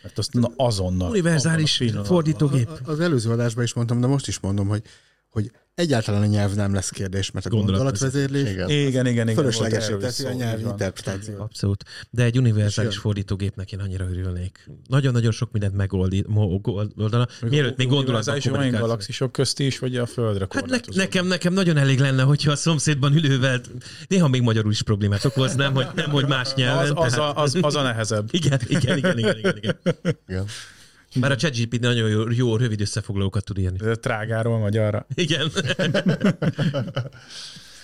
Mert azt na, azonnal. Univerzális abban a pillanatban- fordítógép. Az előző adásban is mondtam, de most is mondom, hogy, hogy egyáltalán a nyelv nem lesz kérdés, mert a gondolatvezérlés Igen. Igen, igen, igen. fölöslegesé teszi a nyelvi interpretációt. Abszolút. De egy univerzális fordítógépnek én annyira örülnék. Nagyon-nagyon sok mindent megoldana. Mielőtt még gondolatban kommunikáció. galaxisok közt is, vagy a Földre Hát ne, nekem, nekem nagyon elég lenne, hogyha a szomszédban ülővel néha még magyarul is problémát okoz, nem hogy, nem, hogy más nyelven. az, az, az, az a nehezebb. Igen, igen, igen, igen, igen, igen. Igen. Bár a ChatGPT nagyon jó, jó, rövid összefoglalókat tud írni. Trágáról magyarra. Igen.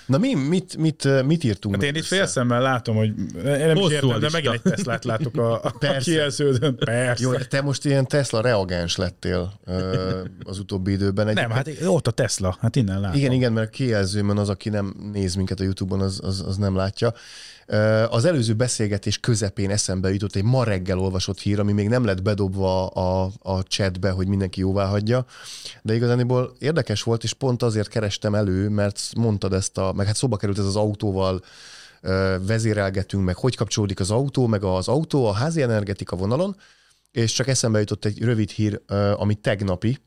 Na mi, mit, mit, mit írtunk Hát én itt félszemmel látom, hogy nem Hosszú is értem, de megint egy Teslát látok a, a Persze. kijelződön. Persze. Jó, te most ilyen Tesla reagens lettél az utóbbi időben. Egy, nem, hát ott a Tesla, hát innen látom. Igen, igen, mert a kijelzőmön az, aki nem néz minket a Youtube-on, az, az, az nem látja. Az előző beszélgetés közepén eszembe jutott egy ma reggel olvasott hír, ami még nem lett bedobva a, a chatbe, hogy mindenki jóvá hagyja, de igazániból érdekes volt, és pont azért kerestem elő, mert mondtad ezt a, meg hát szóba került ez az autóval, vezérelgetünk, meg hogy kapcsolódik az autó, meg az autó a házi energetika vonalon, és csak eszembe jutott egy rövid hír, ami tegnapi,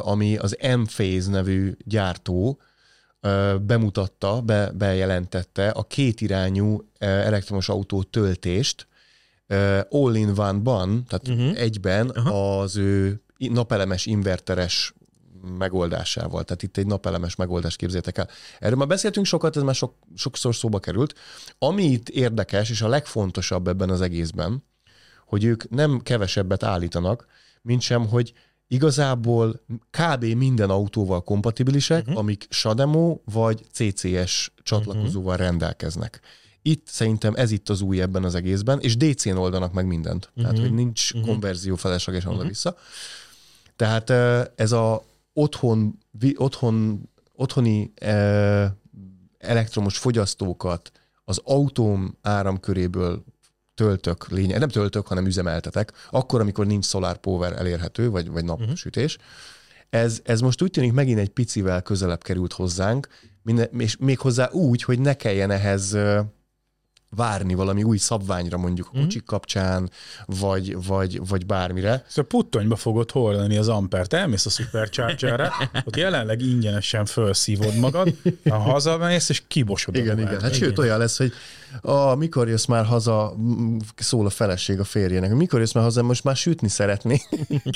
ami az M-Phase nevű gyártó bemutatta, be, bejelentette a kétirányú elektromos autó töltést all-in-one-ban, tehát uh-huh. egyben Aha. az ő napelemes inverteres megoldásával. Tehát itt egy napelemes megoldást képzétek el. Erről már beszéltünk sokat, ez már sok, sokszor szóba került. Ami itt érdekes, és a legfontosabb ebben az egészben, hogy ők nem kevesebbet állítanak, mint sem, hogy igazából kb. minden autóval kompatibilisek, uh-huh. amik SADEMO vagy CCS csatlakozóval uh-huh. rendelkeznek. Itt szerintem ez itt az új ebben az egészben, és DC-n oldanak meg mindent. Uh-huh. Tehát, hogy nincs uh-huh. konverzió feleslegesen uh-huh. oda-vissza. Tehát ez a otthon, otthon, otthoni elektromos fogyasztókat az autóm áramköréből töltök, lényeg, nem töltök, hanem üzemeltetek, akkor, amikor nincs solar power elérhető, vagy, vagy napsütés. Ez, ez most úgy tűnik megint egy picivel közelebb került hozzánk, minden, és még hozzá úgy, hogy ne kelljen ehhez várni valami új szabványra mondjuk a kocsik kapcsán, vagy, vagy, vagy bármire. Szóval puttonyba fogod hordani az ampert, elmész a Superchargerre, ott jelenleg ingyenesen felszívod magad, ha hazamész, és kibosod. Igen, igen. Hát sőt, olyan lesz, hogy a, mikor jössz már haza, szól a feleség a férjének, mikor jössz már haza, most már sütni szeretné.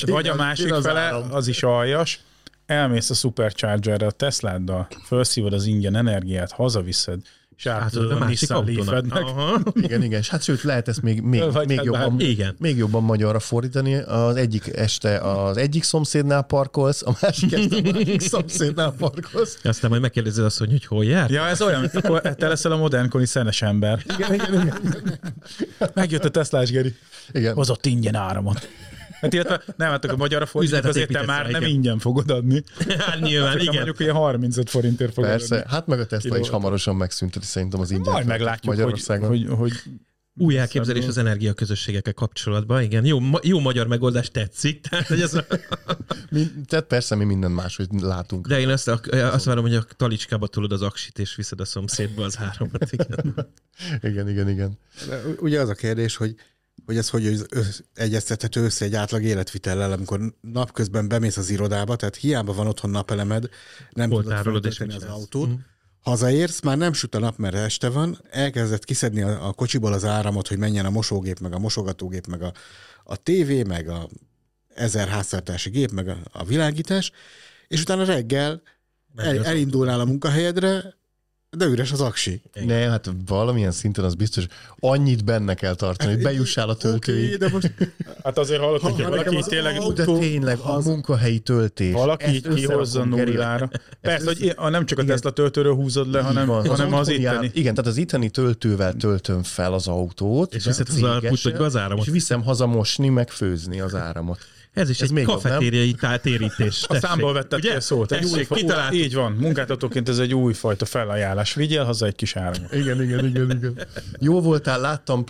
Vagy a másik az fele, áram. az is aljas, elmész a Superchargerre a Tesláddal, felszívod az ingyen energiát, hazaviszed, és Hát átadod a a másik autónak. Aha. Igen, igen. Hát sőt, lehet ezt még, még, Vagy még, hát jobban, bármi. Igen. még jobban magyarra fordítani. Az egyik este az egyik szomszédnál parkolsz, a másik este a másik szomszédnál parkolsz. Aztán majd megkérdezed azt, hogy, hogy hol jár. Ja, ez olyan, mint akkor te leszel a modernkori szenes ember. Igen, igen, igen. Megjött a Teslás Geri. igen. Hozott ingyen áramot. Hát illetve, nem, hát akkor magyarra fordítjuk, azért te már nem ingyen fogod adni. Hát nyilván, Csak igen. mondjuk ilyen 35 forintért fogod Persze, adni. hát meg a Tesla is Kilowatt. hamarosan megszünteti szerintem az ingyen. Majd meglátjuk, hogy, Magyarországon. hogy, hogy Új elképzelés az energiaközösségekkel kapcsolatban, igen. Jó, ma, jó magyar megoldás tetszik, tehát, hogy ez a... Mi, tehát persze mi minden máshogy látunk. De én azt, azt várom, hogy a talicskába tolod az aksit, és viszed a szomszédba az áramot. Igen. Igen, igen, igen. De ugye az a kérdés, hogy hogy ez hogy össz- egyeztethető össze egy átlag életvitellel, amikor napközben bemész az irodába, tehát hiába van otthon napelemed, nem Hol tudod és az csinálsz? autót, Mhm. hazaérsz, már nem süt a nap, mert este van, elkezdett kiszedni a, a kocsiból az áramot, hogy menjen a mosógép, meg a mosogatógép, meg a, a tévé, meg a ezer háztartási gép, meg a, a világítás, és utána reggel el, elindulnál a munkahelyedre, de üres az aksi. Ne, hát valamilyen szinten az biztos, annyit benne kell tartani, hogy bejussál a töltőig. de most Hát azért hallottuk, Ha- hogy ha valaki az tényleg autó- De tényleg a az- munkahelyi töltés. valaki így kihozza nullára. Persze, hogy össze- a nem csak a Igen. Tesla töltőről húzod le, hanem, van. hanem az otthoni itteni. Igen, tehát az itteni töltővel töltöm fel az autót. És viszed az áramot. És viszem haza mosni, meg főzni az áramot. Ez is Ez egy még kafetériai térítés. A számból vettettél szót. Egy új, Tessék, kitaláltuk. így van. Munkáltatóként ez egy újfajta felajánlás. Vigyél haza egy kis áramot. Igen, igen, igen, igen. Jó voltál, láttam,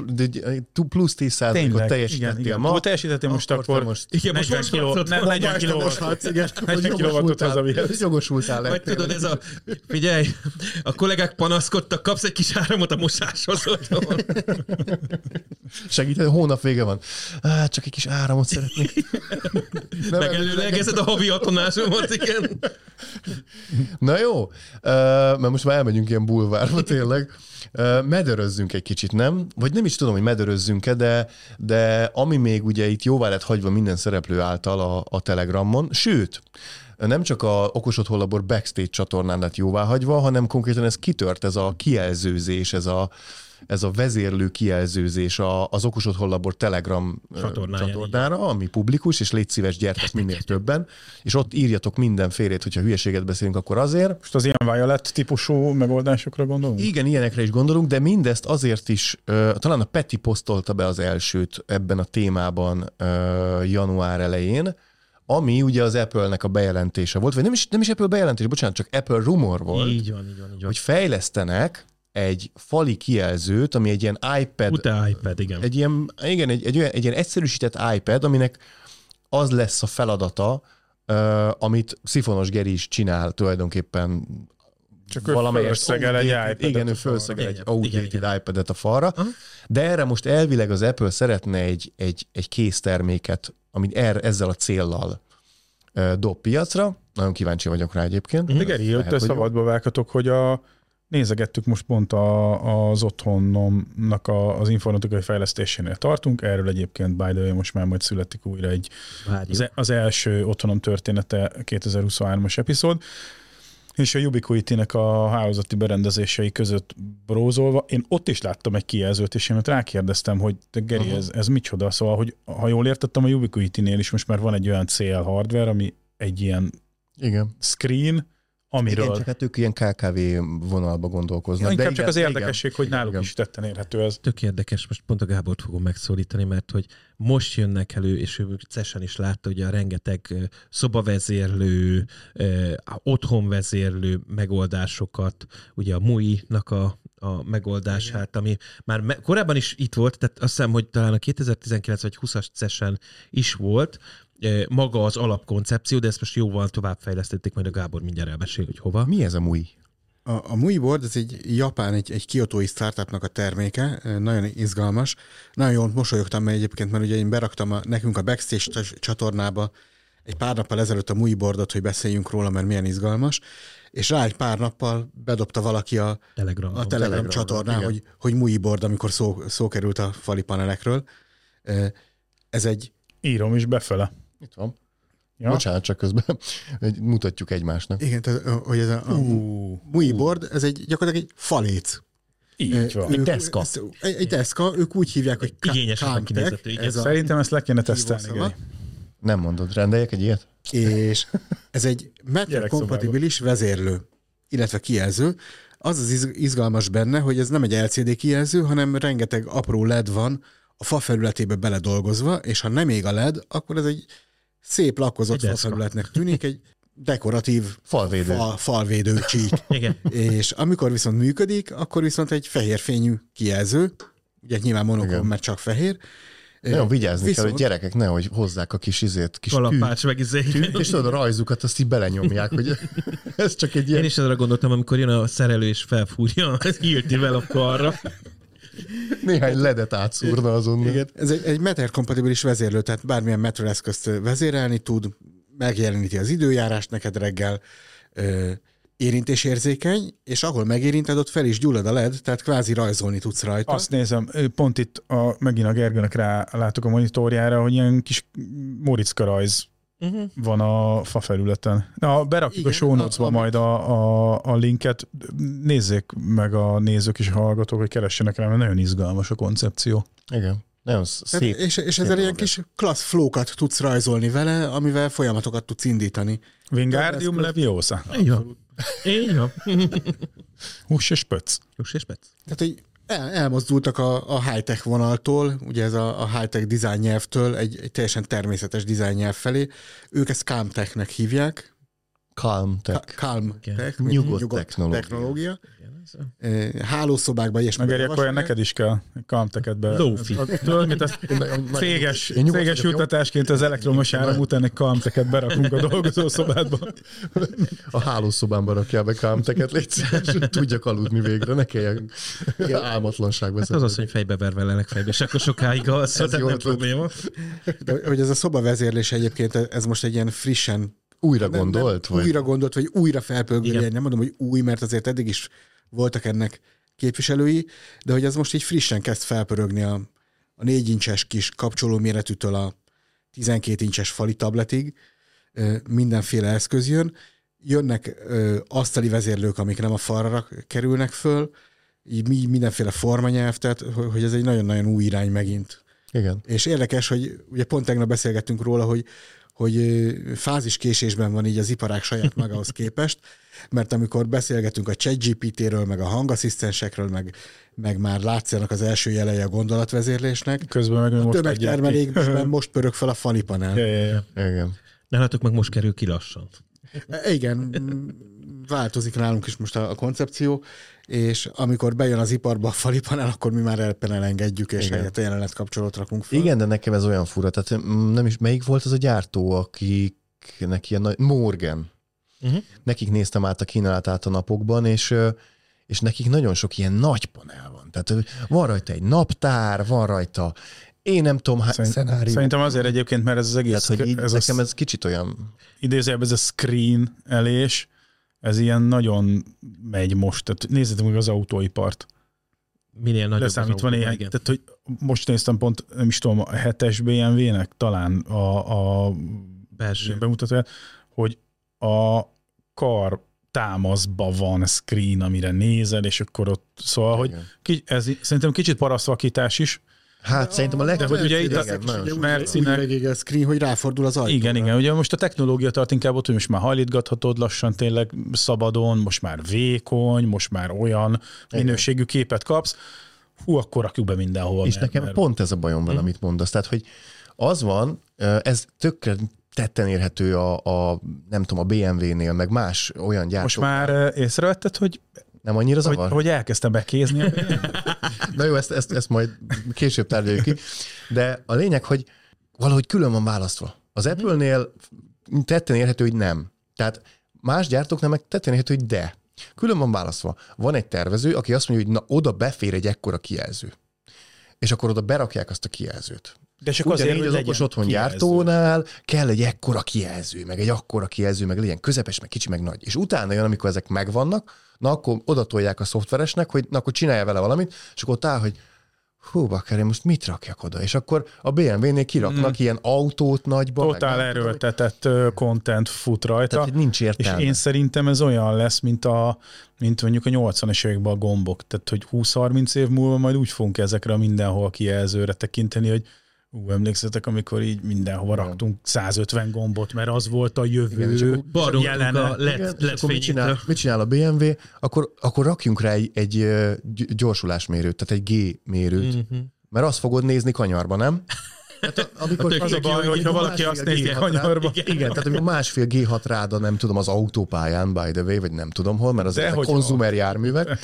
plusz 10 százalékot teljesítettél igen. ma. Ha teljesítettél most, akkor most- Igen, most 40 kiló, most ne, 40 kiló, most igen. 40 kilowattot hazavihetsz. Jogosultál Vagy tudod, ez a, figyelj, a kollégák panaszkodtak, kapsz egy kis áramot a mosáshoz otthon. Segíted, hónap vége van. Á, csak egy kis áramot szeretnék. Megelőlegezed a havi atonásomat, igen. Na jó, uh, mert most már elmegyünk ilyen bulvárba tényleg. Uh, mederözzünk egy kicsit, nem? Vagy nem is tudom, hogy mederözzünk-e, de, de ami még ugye itt jóvá lett hagyva minden szereplő által a, a Telegramon, sőt, nem csak a Okos Otthon Labor backstage csatornán lett jóvá hagyva, hanem konkrétan ez kitört, ez a kijelzőzés, ez a, ez a vezérlő kijelzőzés a, az Okos Otthon Labor Telegram csatornára, ami publikus, és légy szíves, gyertek minél többen, és ott írjatok mindenfélét, hogyha hülyeséget beszélünk, akkor azért. Most az ilyen Violet típusú megoldásokra gondolunk? Igen, ilyenekre is gondolunk, de mindezt azért is, talán a Peti posztolta be az elsőt ebben a témában ö, január elején, ami ugye az Apple-nek a bejelentése volt, vagy nem is, nem is Apple bejelentés, bocsánat, csak Apple rumor volt, Így van, így van, így van. hogy fejlesztenek egy fali kijelzőt, ami egy ilyen iPad Utána iPad, igen. egy ilyen, igen, egy, egy, olyan, egy ilyen egyszerűsített iPad, aminek az lesz a feladata, uh, amit Szifonos Geri is csinál tulajdonképpen Csak ő valamelyest felszegel egy iPad-et Igen, ő felszegel egy Igen, outdated igen, iPad-et a falra, Aha. de erre most elvileg az Apple szeretne egy, egy, egy készterméket, amit er, ezzel a céllal uh, dob piacra. Nagyon kíváncsi vagyok rá egyébként. Hogy jó. szabadba vághatok, hogy a, nézegettük most pont a, az otthonomnak a, az informatikai fejlesztésénél tartunk, erről egyébként by the way, most már majd születik újra egy Várjuk. az, e- az első otthonom története 2023-as epizód, és a Ubiquity-nek a hálózati berendezései között brózolva, én ott is láttam egy kijelzőt, és én ott rákérdeztem, hogy Geri, Aha. ez, ez micsoda? Szóval, hogy ha jól értettem, a Ubiquity-nél is most már van egy olyan CL hardware, ami egy ilyen Igen. screen, amiről... Igen, csak hát ők ilyen KKV vonalba gondolkoznak. Ja, inkább de csak igen, az érdekesség, hogy náluk igen. is tetten érhető ez. Tök érdekes, most pont a Gábort fogom megszólítani, mert hogy most jönnek elő, és ő Cesen is látta, ugye a rengeteg szobavezérlő, otthonvezérlő megoldásokat, ugye a MUI-nak a, a megoldását, ami már me- korábban is itt volt, tehát azt hiszem, hogy talán a 2019 vagy 20-as Cesen is volt, maga az alapkoncepció, de ezt most jóval továbbfejlesztették, majd a Gábor mindjárt elmesél, hogy hova. Mi ez a MUI? A, a Muiboard, ez egy japán, egy, egy kiotói startupnak a terméke, nagyon izgalmas. Nagyon jól mosolyogtam, mert egyébként, mert ugye én beraktam a, nekünk a Backstage csatornába egy pár nappal ezelőtt a Muiboardot, hogy beszéljünk róla, mert milyen izgalmas, és rá egy pár nappal bedobta valaki a Telegram, a Telegram, Telegram csatornán, hogy, hogy Muiboard, amikor szó, szó került a fali panelekről. Ez egy... Írom is befele. Itt van. Ja. Bocsánat, csak közben mutatjuk egymásnak. Igen, tehát, hogy ez a, a uh. MUI board, ez egy gyakorlatilag egy faléc. Így van. Egy deszka. Egy, egy deszka, ők úgy hívják, hogy Igényes a ez a Szerintem ezt le kéne tesztelni. Nem mondod, rendeljek egy ilyet? És ez egy metrokompatibilis vezérlő, illetve kijelző. Az az izgalmas benne, hogy ez nem egy LCD kijelző, hanem rengeteg apró LED van a fa felületébe beledolgozva, és ha nem ég a LED, akkor ez egy szép lakkozott falfelületnek tűnik, egy dekoratív falvédő, fal, falvédő csík. Igen. És amikor viszont működik, akkor viszont egy fehér fényű kijelző, ugye nyilván monokrom, mert csak fehér, nagyon vigyázni Viszont... kell, hogy gyerekek nehogy hozzák a kis izét, kis Kalapács meg izé. és tudod, a rajzukat azt így belenyomják, hogy ez csak egy ilyen... Én is arra gondoltam, amikor jön a szerelő és felfúrja az hírtivel a karra. Néhány ledet átszúrna azon. Igen, ez egy, egy Meter kompatibilis vezérlő, tehát bármilyen Meter eszközt vezérelni tud, megjeleníti az időjárást neked reggel, ö, érintésérzékeny, és ahol megérinted, ott fel is gyullad a led, tehát kvázi rajzolni tudsz rajta. Azt nézem, pont itt a, megint a Gergőnek rá látok a monitorjára, hogy ilyen kis Moritzka rajz uh-huh. van a fa felületen. Na, berakjuk Igen, a show notes-ba a, majd a, a, a linket. Nézzék meg a nézők és a hallgatók, hogy keressenek rá, mert nagyon izgalmas a koncepció. Igen. Nagyon szép. És, és ezzel ilyen kis klassz flókat tudsz rajzolni vele, amivel folyamatokat tudsz indítani. Wingardium Leviosa. Így van. Így van. Hús és pöc. Hús és pöc. Tehát, hogy el, elmozdultak a, a high-tech vonaltól, ugye ez a, a high-tech nyelvtől egy, egy teljesen természetes nyelv felé. Ők ezt Calm Tech-nek hívják. Calm Tech. Calm Tech. Nyugodt, nyugodt technológia. technológia. Hálószobákban ilyesmi. Megeri, akkor neked is kell kamteket be. Lófi. Tudod, az céges, céges jutatásként az elektromos áram után egy kamteket berakunk a dolgozószobádba. A hálószobámba rakjál be kamteket, légy szíves, tudjak aludni végre, ne kelljen álmatlanságba. Hát az az, hogy fejbe verve lelek fejbe, és akkor sokáig alszol, tehát nem probléma. De, hogy ez a szobavezérlés egyébként, ez most egy ilyen frissen újra gondolt? Nem, vagy? Újra gondolt, vagy újra felpörgölni. Nem mondom, hogy új, mert azért eddig is voltak ennek képviselői, de hogy ez most így frissen kezd felpörögni a, a 4 incses kis kapcsoló méretűtől a 12 incses fali tabletig, mindenféle eszköz jön, jönnek asztali vezérlők, amik nem a falra kerülnek föl, így mindenféle formanyelv, tehát hogy ez egy nagyon-nagyon új irány megint. Igen. És érdekes, hogy ugye pont tegnap beszélgettünk róla, hogy hogy fáziskésésben van így az iparák saját magához képest, mert amikor beszélgetünk a ChatGPT-ről, meg a hangasszisztensekről, meg, meg már látszanak az első jelei a gondolatvezérlésnek, Közben meg a most tömegtermelésben most pörög fel a falipanel. Ja, ja, ja. Igen. Nálatok meg most kerül ki lassan. E, igen, változik nálunk is most a, a koncepció, és amikor bejön az iparba a falipanel, akkor mi már elpen elengedjük, és helyett a jelenet kapcsolót rakunk fel. Igen, de nekem ez olyan fura, tehát nem is, melyik volt az a gyártó, akiknek ilyen nagy, Morgan. Uh-huh. Nekik néztem át a kínálatát a napokban, és és nekik nagyon sok ilyen nagy panel van. Tehát van rajta egy naptár, van rajta én nem tudom, hát Szerint, szenárió. Szerintem azért egyébként, mert ez az egész... Tehát, hogy így, ez nekem ez kicsit olyan... Idézőjelben ez a screen elés, ez ilyen nagyon megy most. Tehát nézzétek meg az autóipart. Minél nagyobb Leszámítva az néhány. Tehát, hogy most néztem pont, nem is tudom, a 7-es BMW-nek talán a, a belső bemutatóját, hogy a kar támaszba van screen, amire nézel, és akkor ott, szóval, Igen. hogy ez szerintem kicsit parasztvakítás is, Hát szerintem a legtöbb. hogy ugye itt a Mercinek... a screen, hogy ráfordul az ajtóra. Igen, igen. Ugye most a technológia tart inkább ott, hogy most már hajlítgathatod lassan tényleg szabadon, most már vékony, most már olyan minőségű képet kapsz. Hú, akkor rakjuk be mindenhol. És mert, nekem mert... pont ez a bajom vele, hmm. amit mondasz. Tehát, hogy az van, ez tökre tetten érhető a, a nem tudom, a BMW-nél, meg más olyan gyártók. Most már észrevetted, hogy nem annyira zavar? Hogy, hogy elkezdtem bekézni. Na jó, ezt, ezt, ezt majd később tárgyaljuk ki. De a lényeg, hogy valahogy külön van választva. Az Apple-nél tetten érhető, hogy nem. Tehát más gyártóknál meg tetten érhető, hogy de. Külön van választva. Van egy tervező, aki azt mondja, hogy na oda befér egy ekkora kijelző. És akkor oda berakják azt a kijelzőt. De csak azért, hogy az okos otthon kijelző. gyártónál kell egy ekkora kijelző, meg egy akkora kijelző, meg legyen közepes, meg kicsi, meg nagy. És utána jön, amikor ezek megvannak, na akkor oda tolják a szoftveresnek, hogy na akkor csinálja vele valamit, és akkor ott áll, hogy hú, bakker, én most mit rakjak oda? És akkor a BMW-nél kiraknak mm. ilyen autót nagyba. Totál meg, erőltetett content fut rajta. Tehát, nincs értelme. És én szerintem ez olyan lesz, mint, a, mint mondjuk a 80-es években a gombok. Tehát, hogy 20-30 év múlva majd úgy fogunk ezekre a mindenhol kijelzőre tekinteni, hogy Ú, emlékszetek, amikor így mindenhova raktunk 150 gombot, mert az volt a jövő Igen, jelene. A led, Igen, led mit, csinál, mit csinál a BMW? Akkor, akkor rakjunk rá egy, egy gyorsulásmérőt, tehát egy G-mérőt. Mm-hmm. Mert azt fogod nézni kanyarba, nem? Hát, amikor az a baj, hogyha valaki azt nézi kanyarba. Igen, igen, tehát amikor másfél G6 ráda, nem tudom, az autópályán, by the way, vagy nem tudom hol, mert az a konzumer járművek,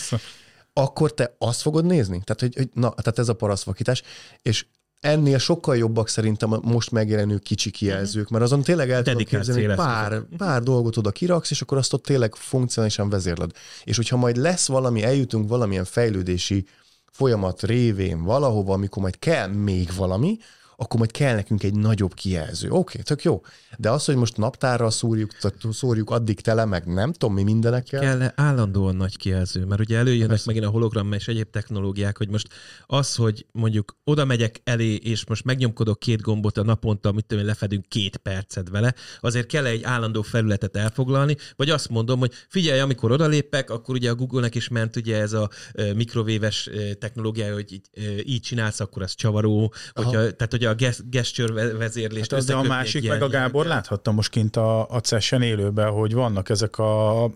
akkor te azt fogod nézni? Tehát, hogy, hogy na, tehát ez a parasztvakítás, és ennél sokkal jobbak szerintem a most megjelenő kicsi kijelzők, mert azon tényleg el tudod képzelni, hogy pár, pár dolgot oda kiraksz, és akkor azt ott tényleg funkcionálisan vezérled. És hogyha majd lesz valami, eljutunk valamilyen fejlődési folyamat révén valahova, amikor majd kell még valami, akkor majd kell nekünk egy nagyobb kijelző. Oké, okay, tök jó. De az, hogy most naptárral szúrjuk, szúrjuk addig tele, meg nem tudom mi mindenekkel. Kell állandóan nagy kijelző, mert ugye előjönnek Persze. megint a hologram és egyéb technológiák, hogy most az, hogy mondjuk oda megyek elé, és most megnyomkodok két gombot a naponta, mit tudom, lefedünk két percet vele, azért kell egy állandó felületet elfoglalni, vagy azt mondom, hogy figyelj, amikor odalépek, akkor ugye a Google-nek is ment ugye ez a mikrovéves technológia, hogy így, így csinálsz, akkor az csavaró, hogyha, tehát hogy a gesture vezérlést. Hát de a másik, meg a Gábor láthatta most kint a, a CES-en élőben, hogy vannak ezek a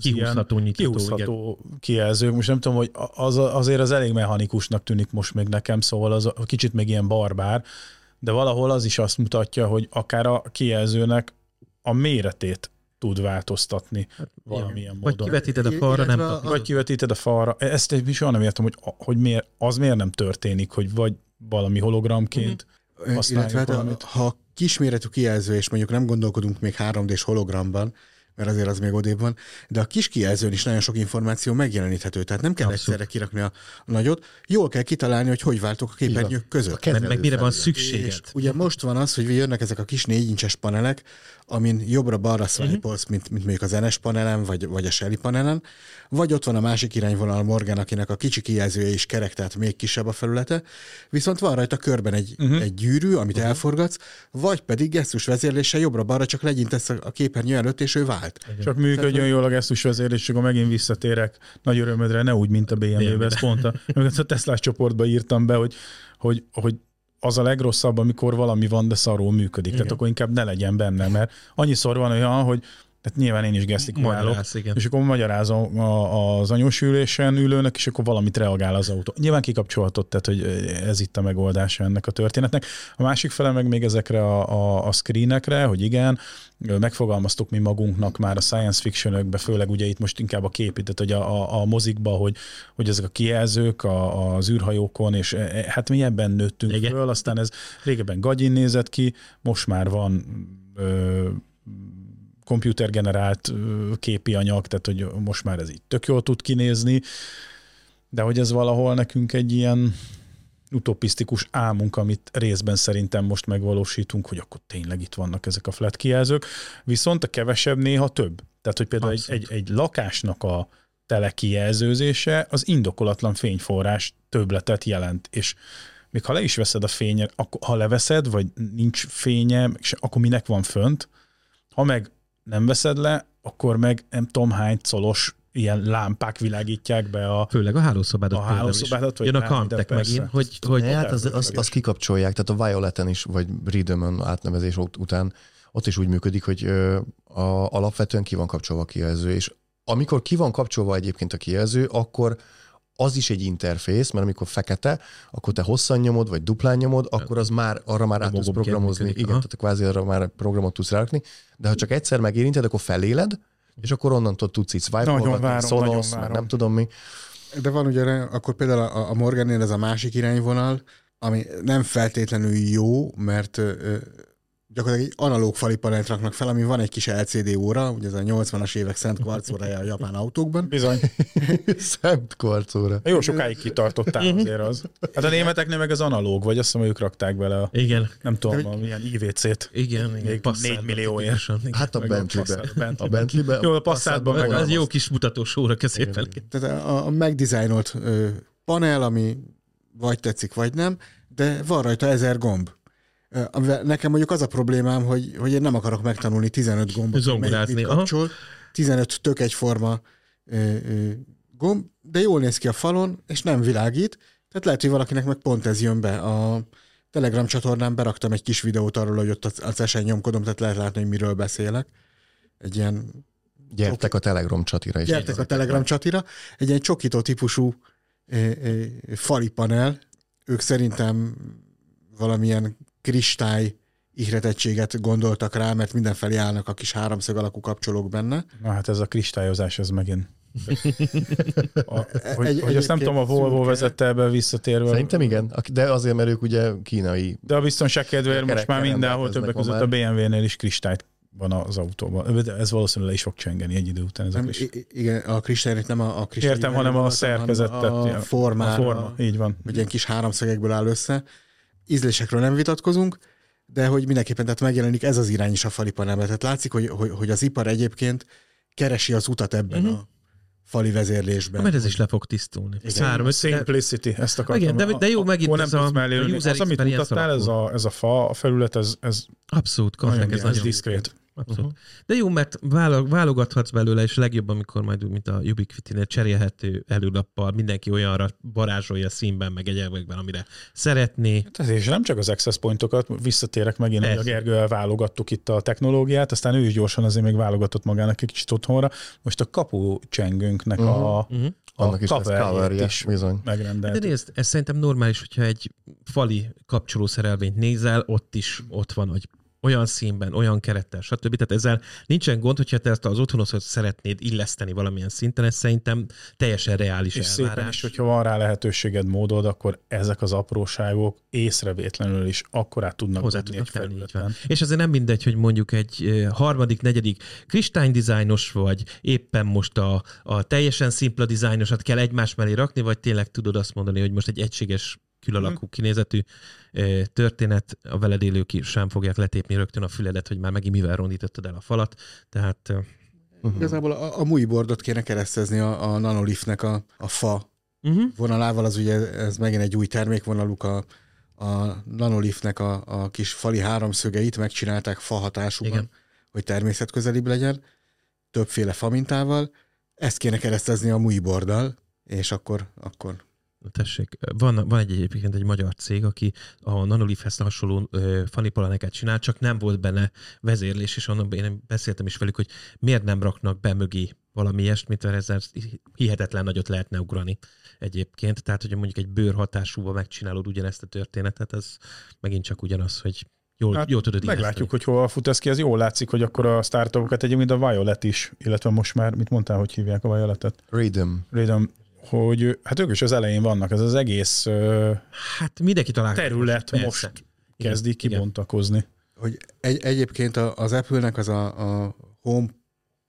kihúzható, nyitható, kihúzható kijelzők. Most nem tudom, hogy az, azért az elég mechanikusnak tűnik most még nekem, szóval az kicsit még ilyen barbár, de valahol az is azt mutatja, hogy akár a kijelzőnek a méretét tud változtatni hát, valamilyen módon. Vagy kivetíted a falra, nem tudom. Vagy kivetíted a falra. Ezt is soha nem értem, hogy, hogy miért, az miért nem történik, hogy vagy valami hologramként mm-hmm illetve hát, ha kisméretű kijelző, és mondjuk nem gondolkodunk még 3D-s hologramban, mert azért az még odébb van, de a kis kijelzőn is nagyon sok információ megjeleníthető, tehát nem kell Abszolút. egyszerre kirakni a nagyot, jól kell kitalálni, hogy hogy váltok a képernyők között. Meg, meg mire van szükséged. És ugye most van az, hogy jönnek ezek a kis négy incses panelek, amin jobbra-balra szvajpolsz, uh-huh. mint, mint mondjuk az NS panelen, vagy, vagy a Shelly panelen, vagy ott van a másik irányvonal Morgan, akinek a kicsi kijelzője is kerek, tehát még kisebb a felülete, viszont van rajta körben egy, uh-huh. egy gyűrű, amit uh-huh. elforgatsz, vagy pedig gesztus vezérléssel jobbra-balra csak legyintesz a képernyő előtt, és ő vált. Csak működjön tehát, jól a gesztus vezérlés, akkor megint visszatérek nagy örömödre, ne úgy, mint a BMW-be, ez pont a, a Tesla csoportba írtam be, hogy, hogy, hogy az a legrosszabb, amikor valami van, de szarul működik. Igen. Tehát akkor inkább ne legyen benne, mert annyiszor van olyan, hogy tehát nyilván én is gesztikulálok, és akkor magyarázom az anyósülésen ülőnek, és akkor valamit reagál az autó. Nyilván kikapcsolhatott, tehát hogy ez itt a megoldása ennek a történetnek. A másik fele meg még ezekre a, a, a screenekre, hogy igen, megfogalmaztuk mi magunknak már a science fictionökbe, főleg ugye itt most inkább a kép, tehát hogy a, a, a mozikba, hogy, hogy ezek a kijelzők a, az űrhajókon, és e, e, hát mi ebben nőttünk igen. föl, aztán ez régebben gagyin nézett ki, most már van ö, komputergenerált képi anyag, tehát hogy most már ez így tök jól tud kinézni, de hogy ez valahol nekünk egy ilyen utopisztikus álmunk, amit részben szerintem most megvalósítunk, hogy akkor tényleg itt vannak ezek a flat kijelzők, viszont a kevesebb néha több. Tehát, hogy például egy, egy, egy lakásnak a telekijelzőzése az indokolatlan fényforrás többletet jelent, és még ha le is veszed a fényet, akkor ha leveszed, vagy nincs fénye, akkor minek van fönt, ha meg nem veszed le, akkor meg nem tudom hány colos ilyen lámpák világítják be a... Főleg a hálószobádat. A hálószobádat, vagy Jön a Camtek megint, hogy... hogy hát az, az, az, kikapcsolják, tehát a Violeten is, vagy Rhythm átnevezés után ott is úgy működik, hogy a, alapvetően ki van kapcsolva a kijelző, és amikor ki van kapcsolva egyébként a kijelző, akkor az is egy interfész, mert amikor fekete, akkor te hosszan nyomod, vagy duplán nyomod, akkor az már arra már át tudsz programozni. Igen, Aha. tehát kvázi arra már programot tudsz rárakni, de ha csak egyszer megérinted, akkor feléled, és akkor onnantól tudsz itt swipe szonosz, már nem tudom mi. De van ugye, akkor például a, a Morgannél ez a másik irányvonal, ami nem feltétlenül jó, mert gyakorlatilag egy analóg fali panelt raknak fel, ami van egy kis LCD óra, ugye ez a 80-as évek szent kvarc órája a japán autókban. Bizony. Szent kvarcóra. Jó sokáig kitartottál azért az. Hát a németeknél meg az analóg, vagy azt hiszem, ők rakták bele a, Igen. nem tudom, a, milyen IVC-t. Igen, igen. Még Passatban 4 millióért. Hát a Bentley-be. A Bentley-be. Jó, a Passatban meg Az az. jó kis mutatós óra középen. Tehát a, a megdizájnolt panel, ami vagy tetszik, vagy nem, de van rajta ezer gomb. Amivel Nekem mondjuk az a problémám, hogy, hogy én nem akarok megtanulni 15 gombot, Zongorázni, kapcsol. 15 tök egyforma ö, ö, gomb, de jól néz ki a falon, és nem világít. Tehát lehet, hogy valakinek meg pont ez jön be. A Telegram csatornán beraktam egy kis videót arról, hogy ott az esen nyomkodom, tehát lehet látni, hogy miről beszélek. Egy ilyen Gyertek a Telegram csatira is. Gyertek a Telegram csatira. Egy ilyen csokító típusú ö, ö, fali panel. Ők szerintem valamilyen kristály ihretettséget gondoltak rá, mert mindenfelé állnak a kis háromszög alakú kapcsolók benne. Na hát ez a kristályozás, ez megint. A, hogy, Egy- hogy azt nem tudom, a Volvo vezette ebbe visszatérve. Szerintem igen, de azért, mert ők ugye kínai. De a biztonság kedvéért most már mindenhol többek között a már. BMW-nél is kristályt van az autóban. De Ez valószínűleg le is fog csengeni egy idő után. Ez a Nem, i- igen, a kristályt nem a, a kristály. Értem, hanem a szerkezetet. ja. A formára, A forma, így van. hogy ilyen kis háromszögekből áll össze. Ízlésekről nem vitatkozunk, de hogy mindenképpen tehát megjelenik ez az irány is a fali panelben. Tehát látszik, hogy, hogy, hogy az ipar egyébként keresi az utat ebben Mhm. a fali vezérlésben. Mert ez is le fog tisztulni. Igen, Három, öt- Simplicity, ezt akartam. Igen, de- de jó, A- megint nem ez a- a user Az, amit mutattál, ez a, ez a fa, a felület, ez, ez Abszolút, nagyon, Kafnek ez ez, ez nagyon diszkrét. Abszolút. Uh-huh. De jó, mert válo- válogathatsz belőle, és legjobb, amikor majd, úgy, mint a Ubiquiti-nél cserélhető előlappal, mindenki olyanra varázsolja színben, meg egyebekben, amire szeretné. Hát és nem csak az access pointokat, visszatérek megint, hogy a. Gergővel válogattuk itt a technológiát, aztán ő is gyorsan azért még válogatott magának egy kicsit otthonra. Most a kapu csengőnknek a, Uh-huh. a Annak is coverjét coverje, is bizony. De megrendelt. nézd, ez szerintem normális, hogyha egy fali kapcsolószerelvényt nézel, ott is ott van, hogy olyan színben, olyan kerettel, stb. Tehát ezzel nincsen gond, hogyha te ezt az otthonhoz szeretnéd illeszteni valamilyen szinten, ez szerintem teljesen reális És szépen elvárás. is, hogyha van rá lehetőséged, módod, akkor ezek az apróságok észrevétlenül is akkorát tudnak hozzá tudnak egy tenni, így van. És azért nem mindegy, hogy mondjuk egy harmadik, negyedik kristálydizájnos vagy, éppen most a, a teljesen szimpla dizájnosat kell egymás mellé rakni, vagy tényleg tudod azt mondani, hogy most egy egységes külalakú kinézetű ö, történet, a veled élők is sem fogják letépni rögtön a füledet, hogy már megint mivel rondítottad el a falat. Tehát Uh-huh. Igazából a, a MUI boardot kéne keresztezni a, a Nanolifnek a, a fa uh-huh. vonalával, az ugye ez megint egy új termékvonaluk, a, a Nanolifnek a, a kis fali háromszögeit megcsinálták fa hatásúban, Igen. hogy természetközelibb legyen, többféle fa mintával. Ezt kéne keresztezni a MUI boarddal, és akkor, akkor Tessék, van, van egy egyébként egy magyar cég, aki a Nanolifhez hasonló fanipalaneket csinál, csak nem volt benne vezérlés, és onnan én beszéltem is velük, hogy miért nem raknak be mögé valami ilyesmit, mert ezzel hihetetlen nagyot lehetne ugrani egyébként. Tehát, hogyha mondjuk egy bőrhatásúval megcsinálod ugyanezt a történetet, ez megint csak ugyanaz, hogy jól, Hát jól tudod Meglátjuk, hogy hol fut ez ki. Ez jól látszik, hogy akkor a startupokat egyébként a Violet is, illetve most már, mit mondtál, hogy hívják a Violetet? Rhythm. Rhythm, hogy hát ők is az elején vannak. Ez az egész Hát mindenki találkozik. terület Persze. most Igen, kezdi igen. kibontakozni. hogy egy, egyébként az Apple-nek az a, a home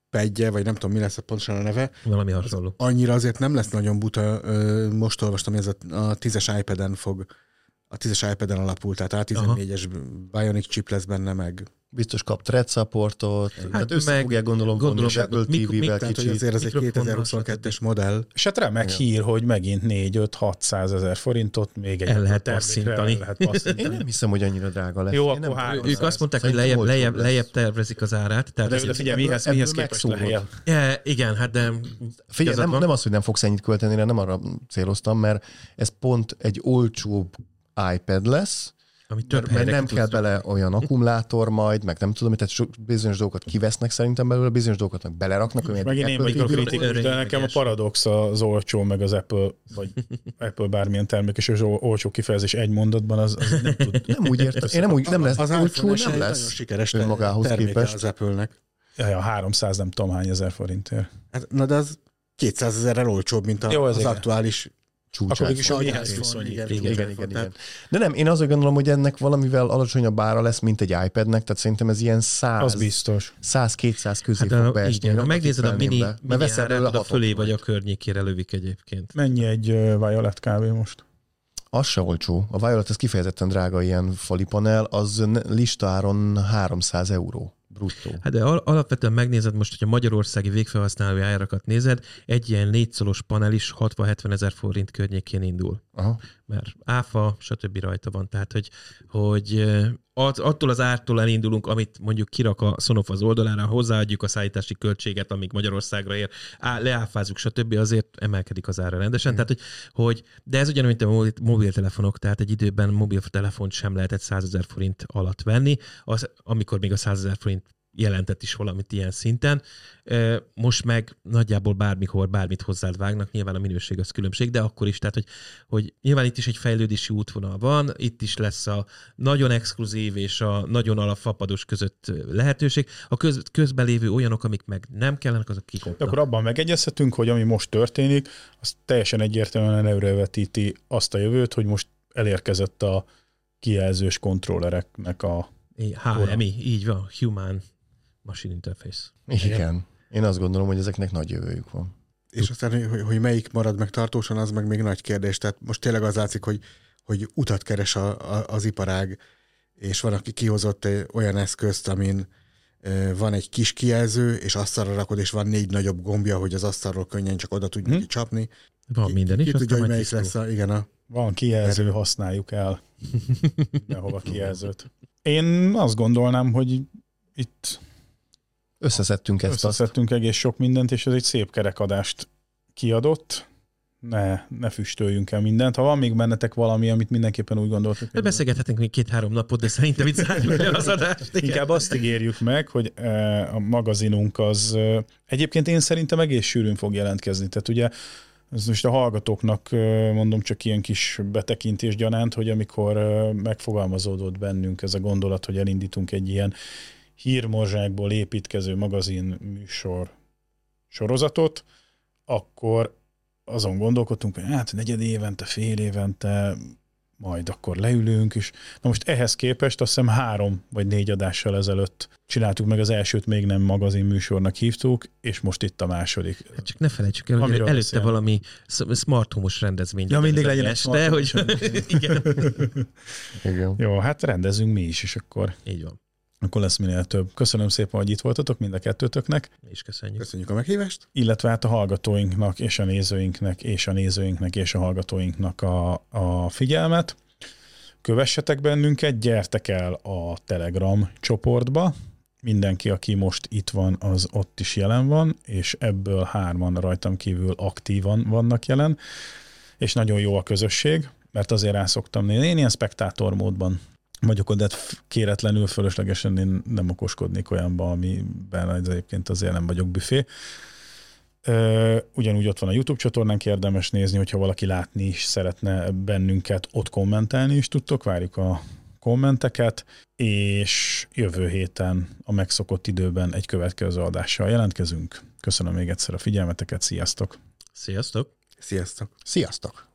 padje, vagy nem tudom mi lesz a pontosan a neve, Valami hasonló. annyira azért nem lesz nagyon buta. Ö, Most olvastam, hogy ez a, a 10-es iPad-en fog, a 10-es iPad-en alapul, tehát A14-es Bionic chip lesz benne, meg Biztos kap thread supportot, hát tehát össze meg fogják gondolom, gondolom, Apple TV-vel tehát, kicsit. azért ez egy mikrofonnal, 2022-es modell. És hát remek Igen. hír, hogy megint 4-5-600 ezer forintot még egy El lehet passzintani. El lehet Én nem hiszem, hogy annyira drága lesz. Jó, Én akkor nem, Ők azt mondták, hogy lejjebb, lejjebb, lejjebb tervezik az árát. Tehát De, ez- de figyelj, mihez, mihez képest? Ja, igen, hát de Figyelj, nem, nem az, hogy nem fogsz ennyit költeni, nem arra céloztam, mert ez pont egy olcsóbb iPad lesz, ami több mert, mert nem kell bele olyan akkumulátor majd, meg nem tudom, tehát so- bizonyos dolgokat kivesznek szerintem belőle, bizonyos dolgokat meg beleraknak. olyan Megint én vagyok a kritikus, de nekem a paradox az olcsó, meg az Apple, vagy Apple bármilyen termék, és az olcsó kifejezés egy mondatban, az, az nem tud. Nem úgy értem, én nem úgy, nem lesz, az olcsó nem lesz. nagyon sikeres önmagához terméke képest. az Apple-nek. Ja, ja, 300 nem tudom hány ezer forintért. Hát, na de az 200 ezerrel olcsóbb, mint a, Jó, az az aktuális csúcsát. Akkor mégis van. mihez viszonyít? igen, igen, igen, igen, igen. De nem, én azt gondolom, hogy ennek valamivel alacsonyabb ára lesz, mint egy iPadnek, tehát szerintem ez ilyen 100, Az biztos. 100-200 közé Hát fog a, beesni. igen, ha megnézed a mini, be. mini árát, a fölé vagy a környékére lövik egyébként. Mennyi egy ö, Violet kávé most? Az se olcsó. A Violet, ez kifejezetten drága ilyen fali panel, az listáron 300 euró bruttó. Hát de al- alapvetően megnézed most, hogy a magyarországi végfelhasználói árakat nézed, egy ilyen négyszolos panel is 60-70 ezer forint környékén indul. Aha. mert áfa, stb. rajta van. Tehát, hogy, hogy at- attól az ártól elindulunk, amit mondjuk kirak a Sonoff az oldalára, hozzáadjuk a szállítási költséget, amíg Magyarországra ér, á, leáfázunk, stb. azért emelkedik az ára rendesen. Mm. Tehát, hogy, hogy, de ez ugyanúgy, mint a mobil- mobiltelefonok, tehát egy időben mobiltelefont sem lehetett 100 ezer forint alatt venni, az, amikor még a 100 ezer forint jelentett is valamit ilyen szinten. Most meg nagyjából bármikor bármit hozzád vágnak, nyilván a minőség az különbség, de akkor is, tehát hogy, hogy nyilván itt is egy fejlődési útvonal van, itt is lesz a nagyon exkluzív és a nagyon alapfapados között lehetőség. A köz, közben lévő olyanok, amik meg nem kellenek, azok kikopnak. akkor abban megegyezhetünk, hogy ami most történik, az teljesen egyértelműen előrevetíti azt a jövőt, hogy most elérkezett a kijelzős kontrollereknek a... HMI, így van, Human Machine Interface. Igen. Én azt gondolom, hogy ezeknek nagy jövőjük van. És aztán, hogy, hogy melyik marad meg tartósan, az meg még nagy kérdés. Tehát most tényleg az látszik, hogy, hogy utat keres a, a, az iparág, és van, aki kihozott egy olyan eszközt, amin ö, van egy kis kijelző, és asztalra rakod, és van négy nagyobb gombja, hogy az asztalról könnyen csak oda tudj Hm? hm? csapni. Van minden is, Ki tudja, aztán hogy melyik tisztul. lesz a, igen, a, Van kijelző, használjuk el. Mindenhova kijelzőt. Én azt gondolnám, hogy itt Összeszedtünk ezt azt. összeszedtünk egész sok mindent, és ez egy szép kerekadást kiadott. Ne, ne füstöljünk el mindent. Ha van még bennetek valami, amit mindenképpen úgy gondoltok, De beszélgethetünk még két-három napot, de szerintem itt zárjuk le az adást. Igen. Inkább azt ígérjük meg, hogy eh, a magazinunk az eh, egyébként én szerintem egész sűrűn fog jelentkezni. Tehát ugye ez most a hallgatóknak eh, mondom csak ilyen kis betekintés gyanánt, hogy amikor megfogalmazódott bennünk ez a gondolat, hogy elindítunk egy ilyen hírmorzsákból építkező magazin műsor sorozatot, akkor azon gondolkodtunk, hogy hát negyed évente, fél évente, majd akkor leülünk, és na most ehhez képest azt hiszem három vagy négy adással ezelőtt csináltuk meg az elsőt, még nem magazin műsornak hívtuk, és most itt a második. Hát csak ne felejtsük el, hogy előtte beszélünk. valami smart home-os rendezvény. Ja, mindig legyen este, smart hogy igen. Igen. Jó, hát rendezünk mi is, és akkor, Így van. Akkor lesz minél több. Köszönöm szépen, hogy itt voltatok mind a kettőtöknek, Mi is köszönjük. köszönjük a meghívást. illetve hát a hallgatóinknak, és a nézőinknek, és a nézőinknek, és a hallgatóinknak a, a figyelmet. Kövessetek bennünket, gyertek el a Telegram csoportba. Mindenki, aki most itt van, az ott is jelen van, és ebből hárman rajtam kívül aktívan vannak jelen, és nagyon jó a közösség, mert azért rá szoktam nézni. Én ilyen spektátor módban vagyok oda, de kéretlenül, fölöslegesen én nem okoskodnék olyanba, amiben az egyébként azért nem vagyok büfé. Ugyanúgy ott van a YouTube csatornánk, érdemes nézni, hogyha valaki látni is szeretne bennünket, ott kommentelni is tudtok, várjuk a kommenteket, és jövő héten a megszokott időben egy következő adással jelentkezünk. Köszönöm még egyszer a figyelmeteket, sziasztok! Sziasztok! Sziasztok! Sziasztok!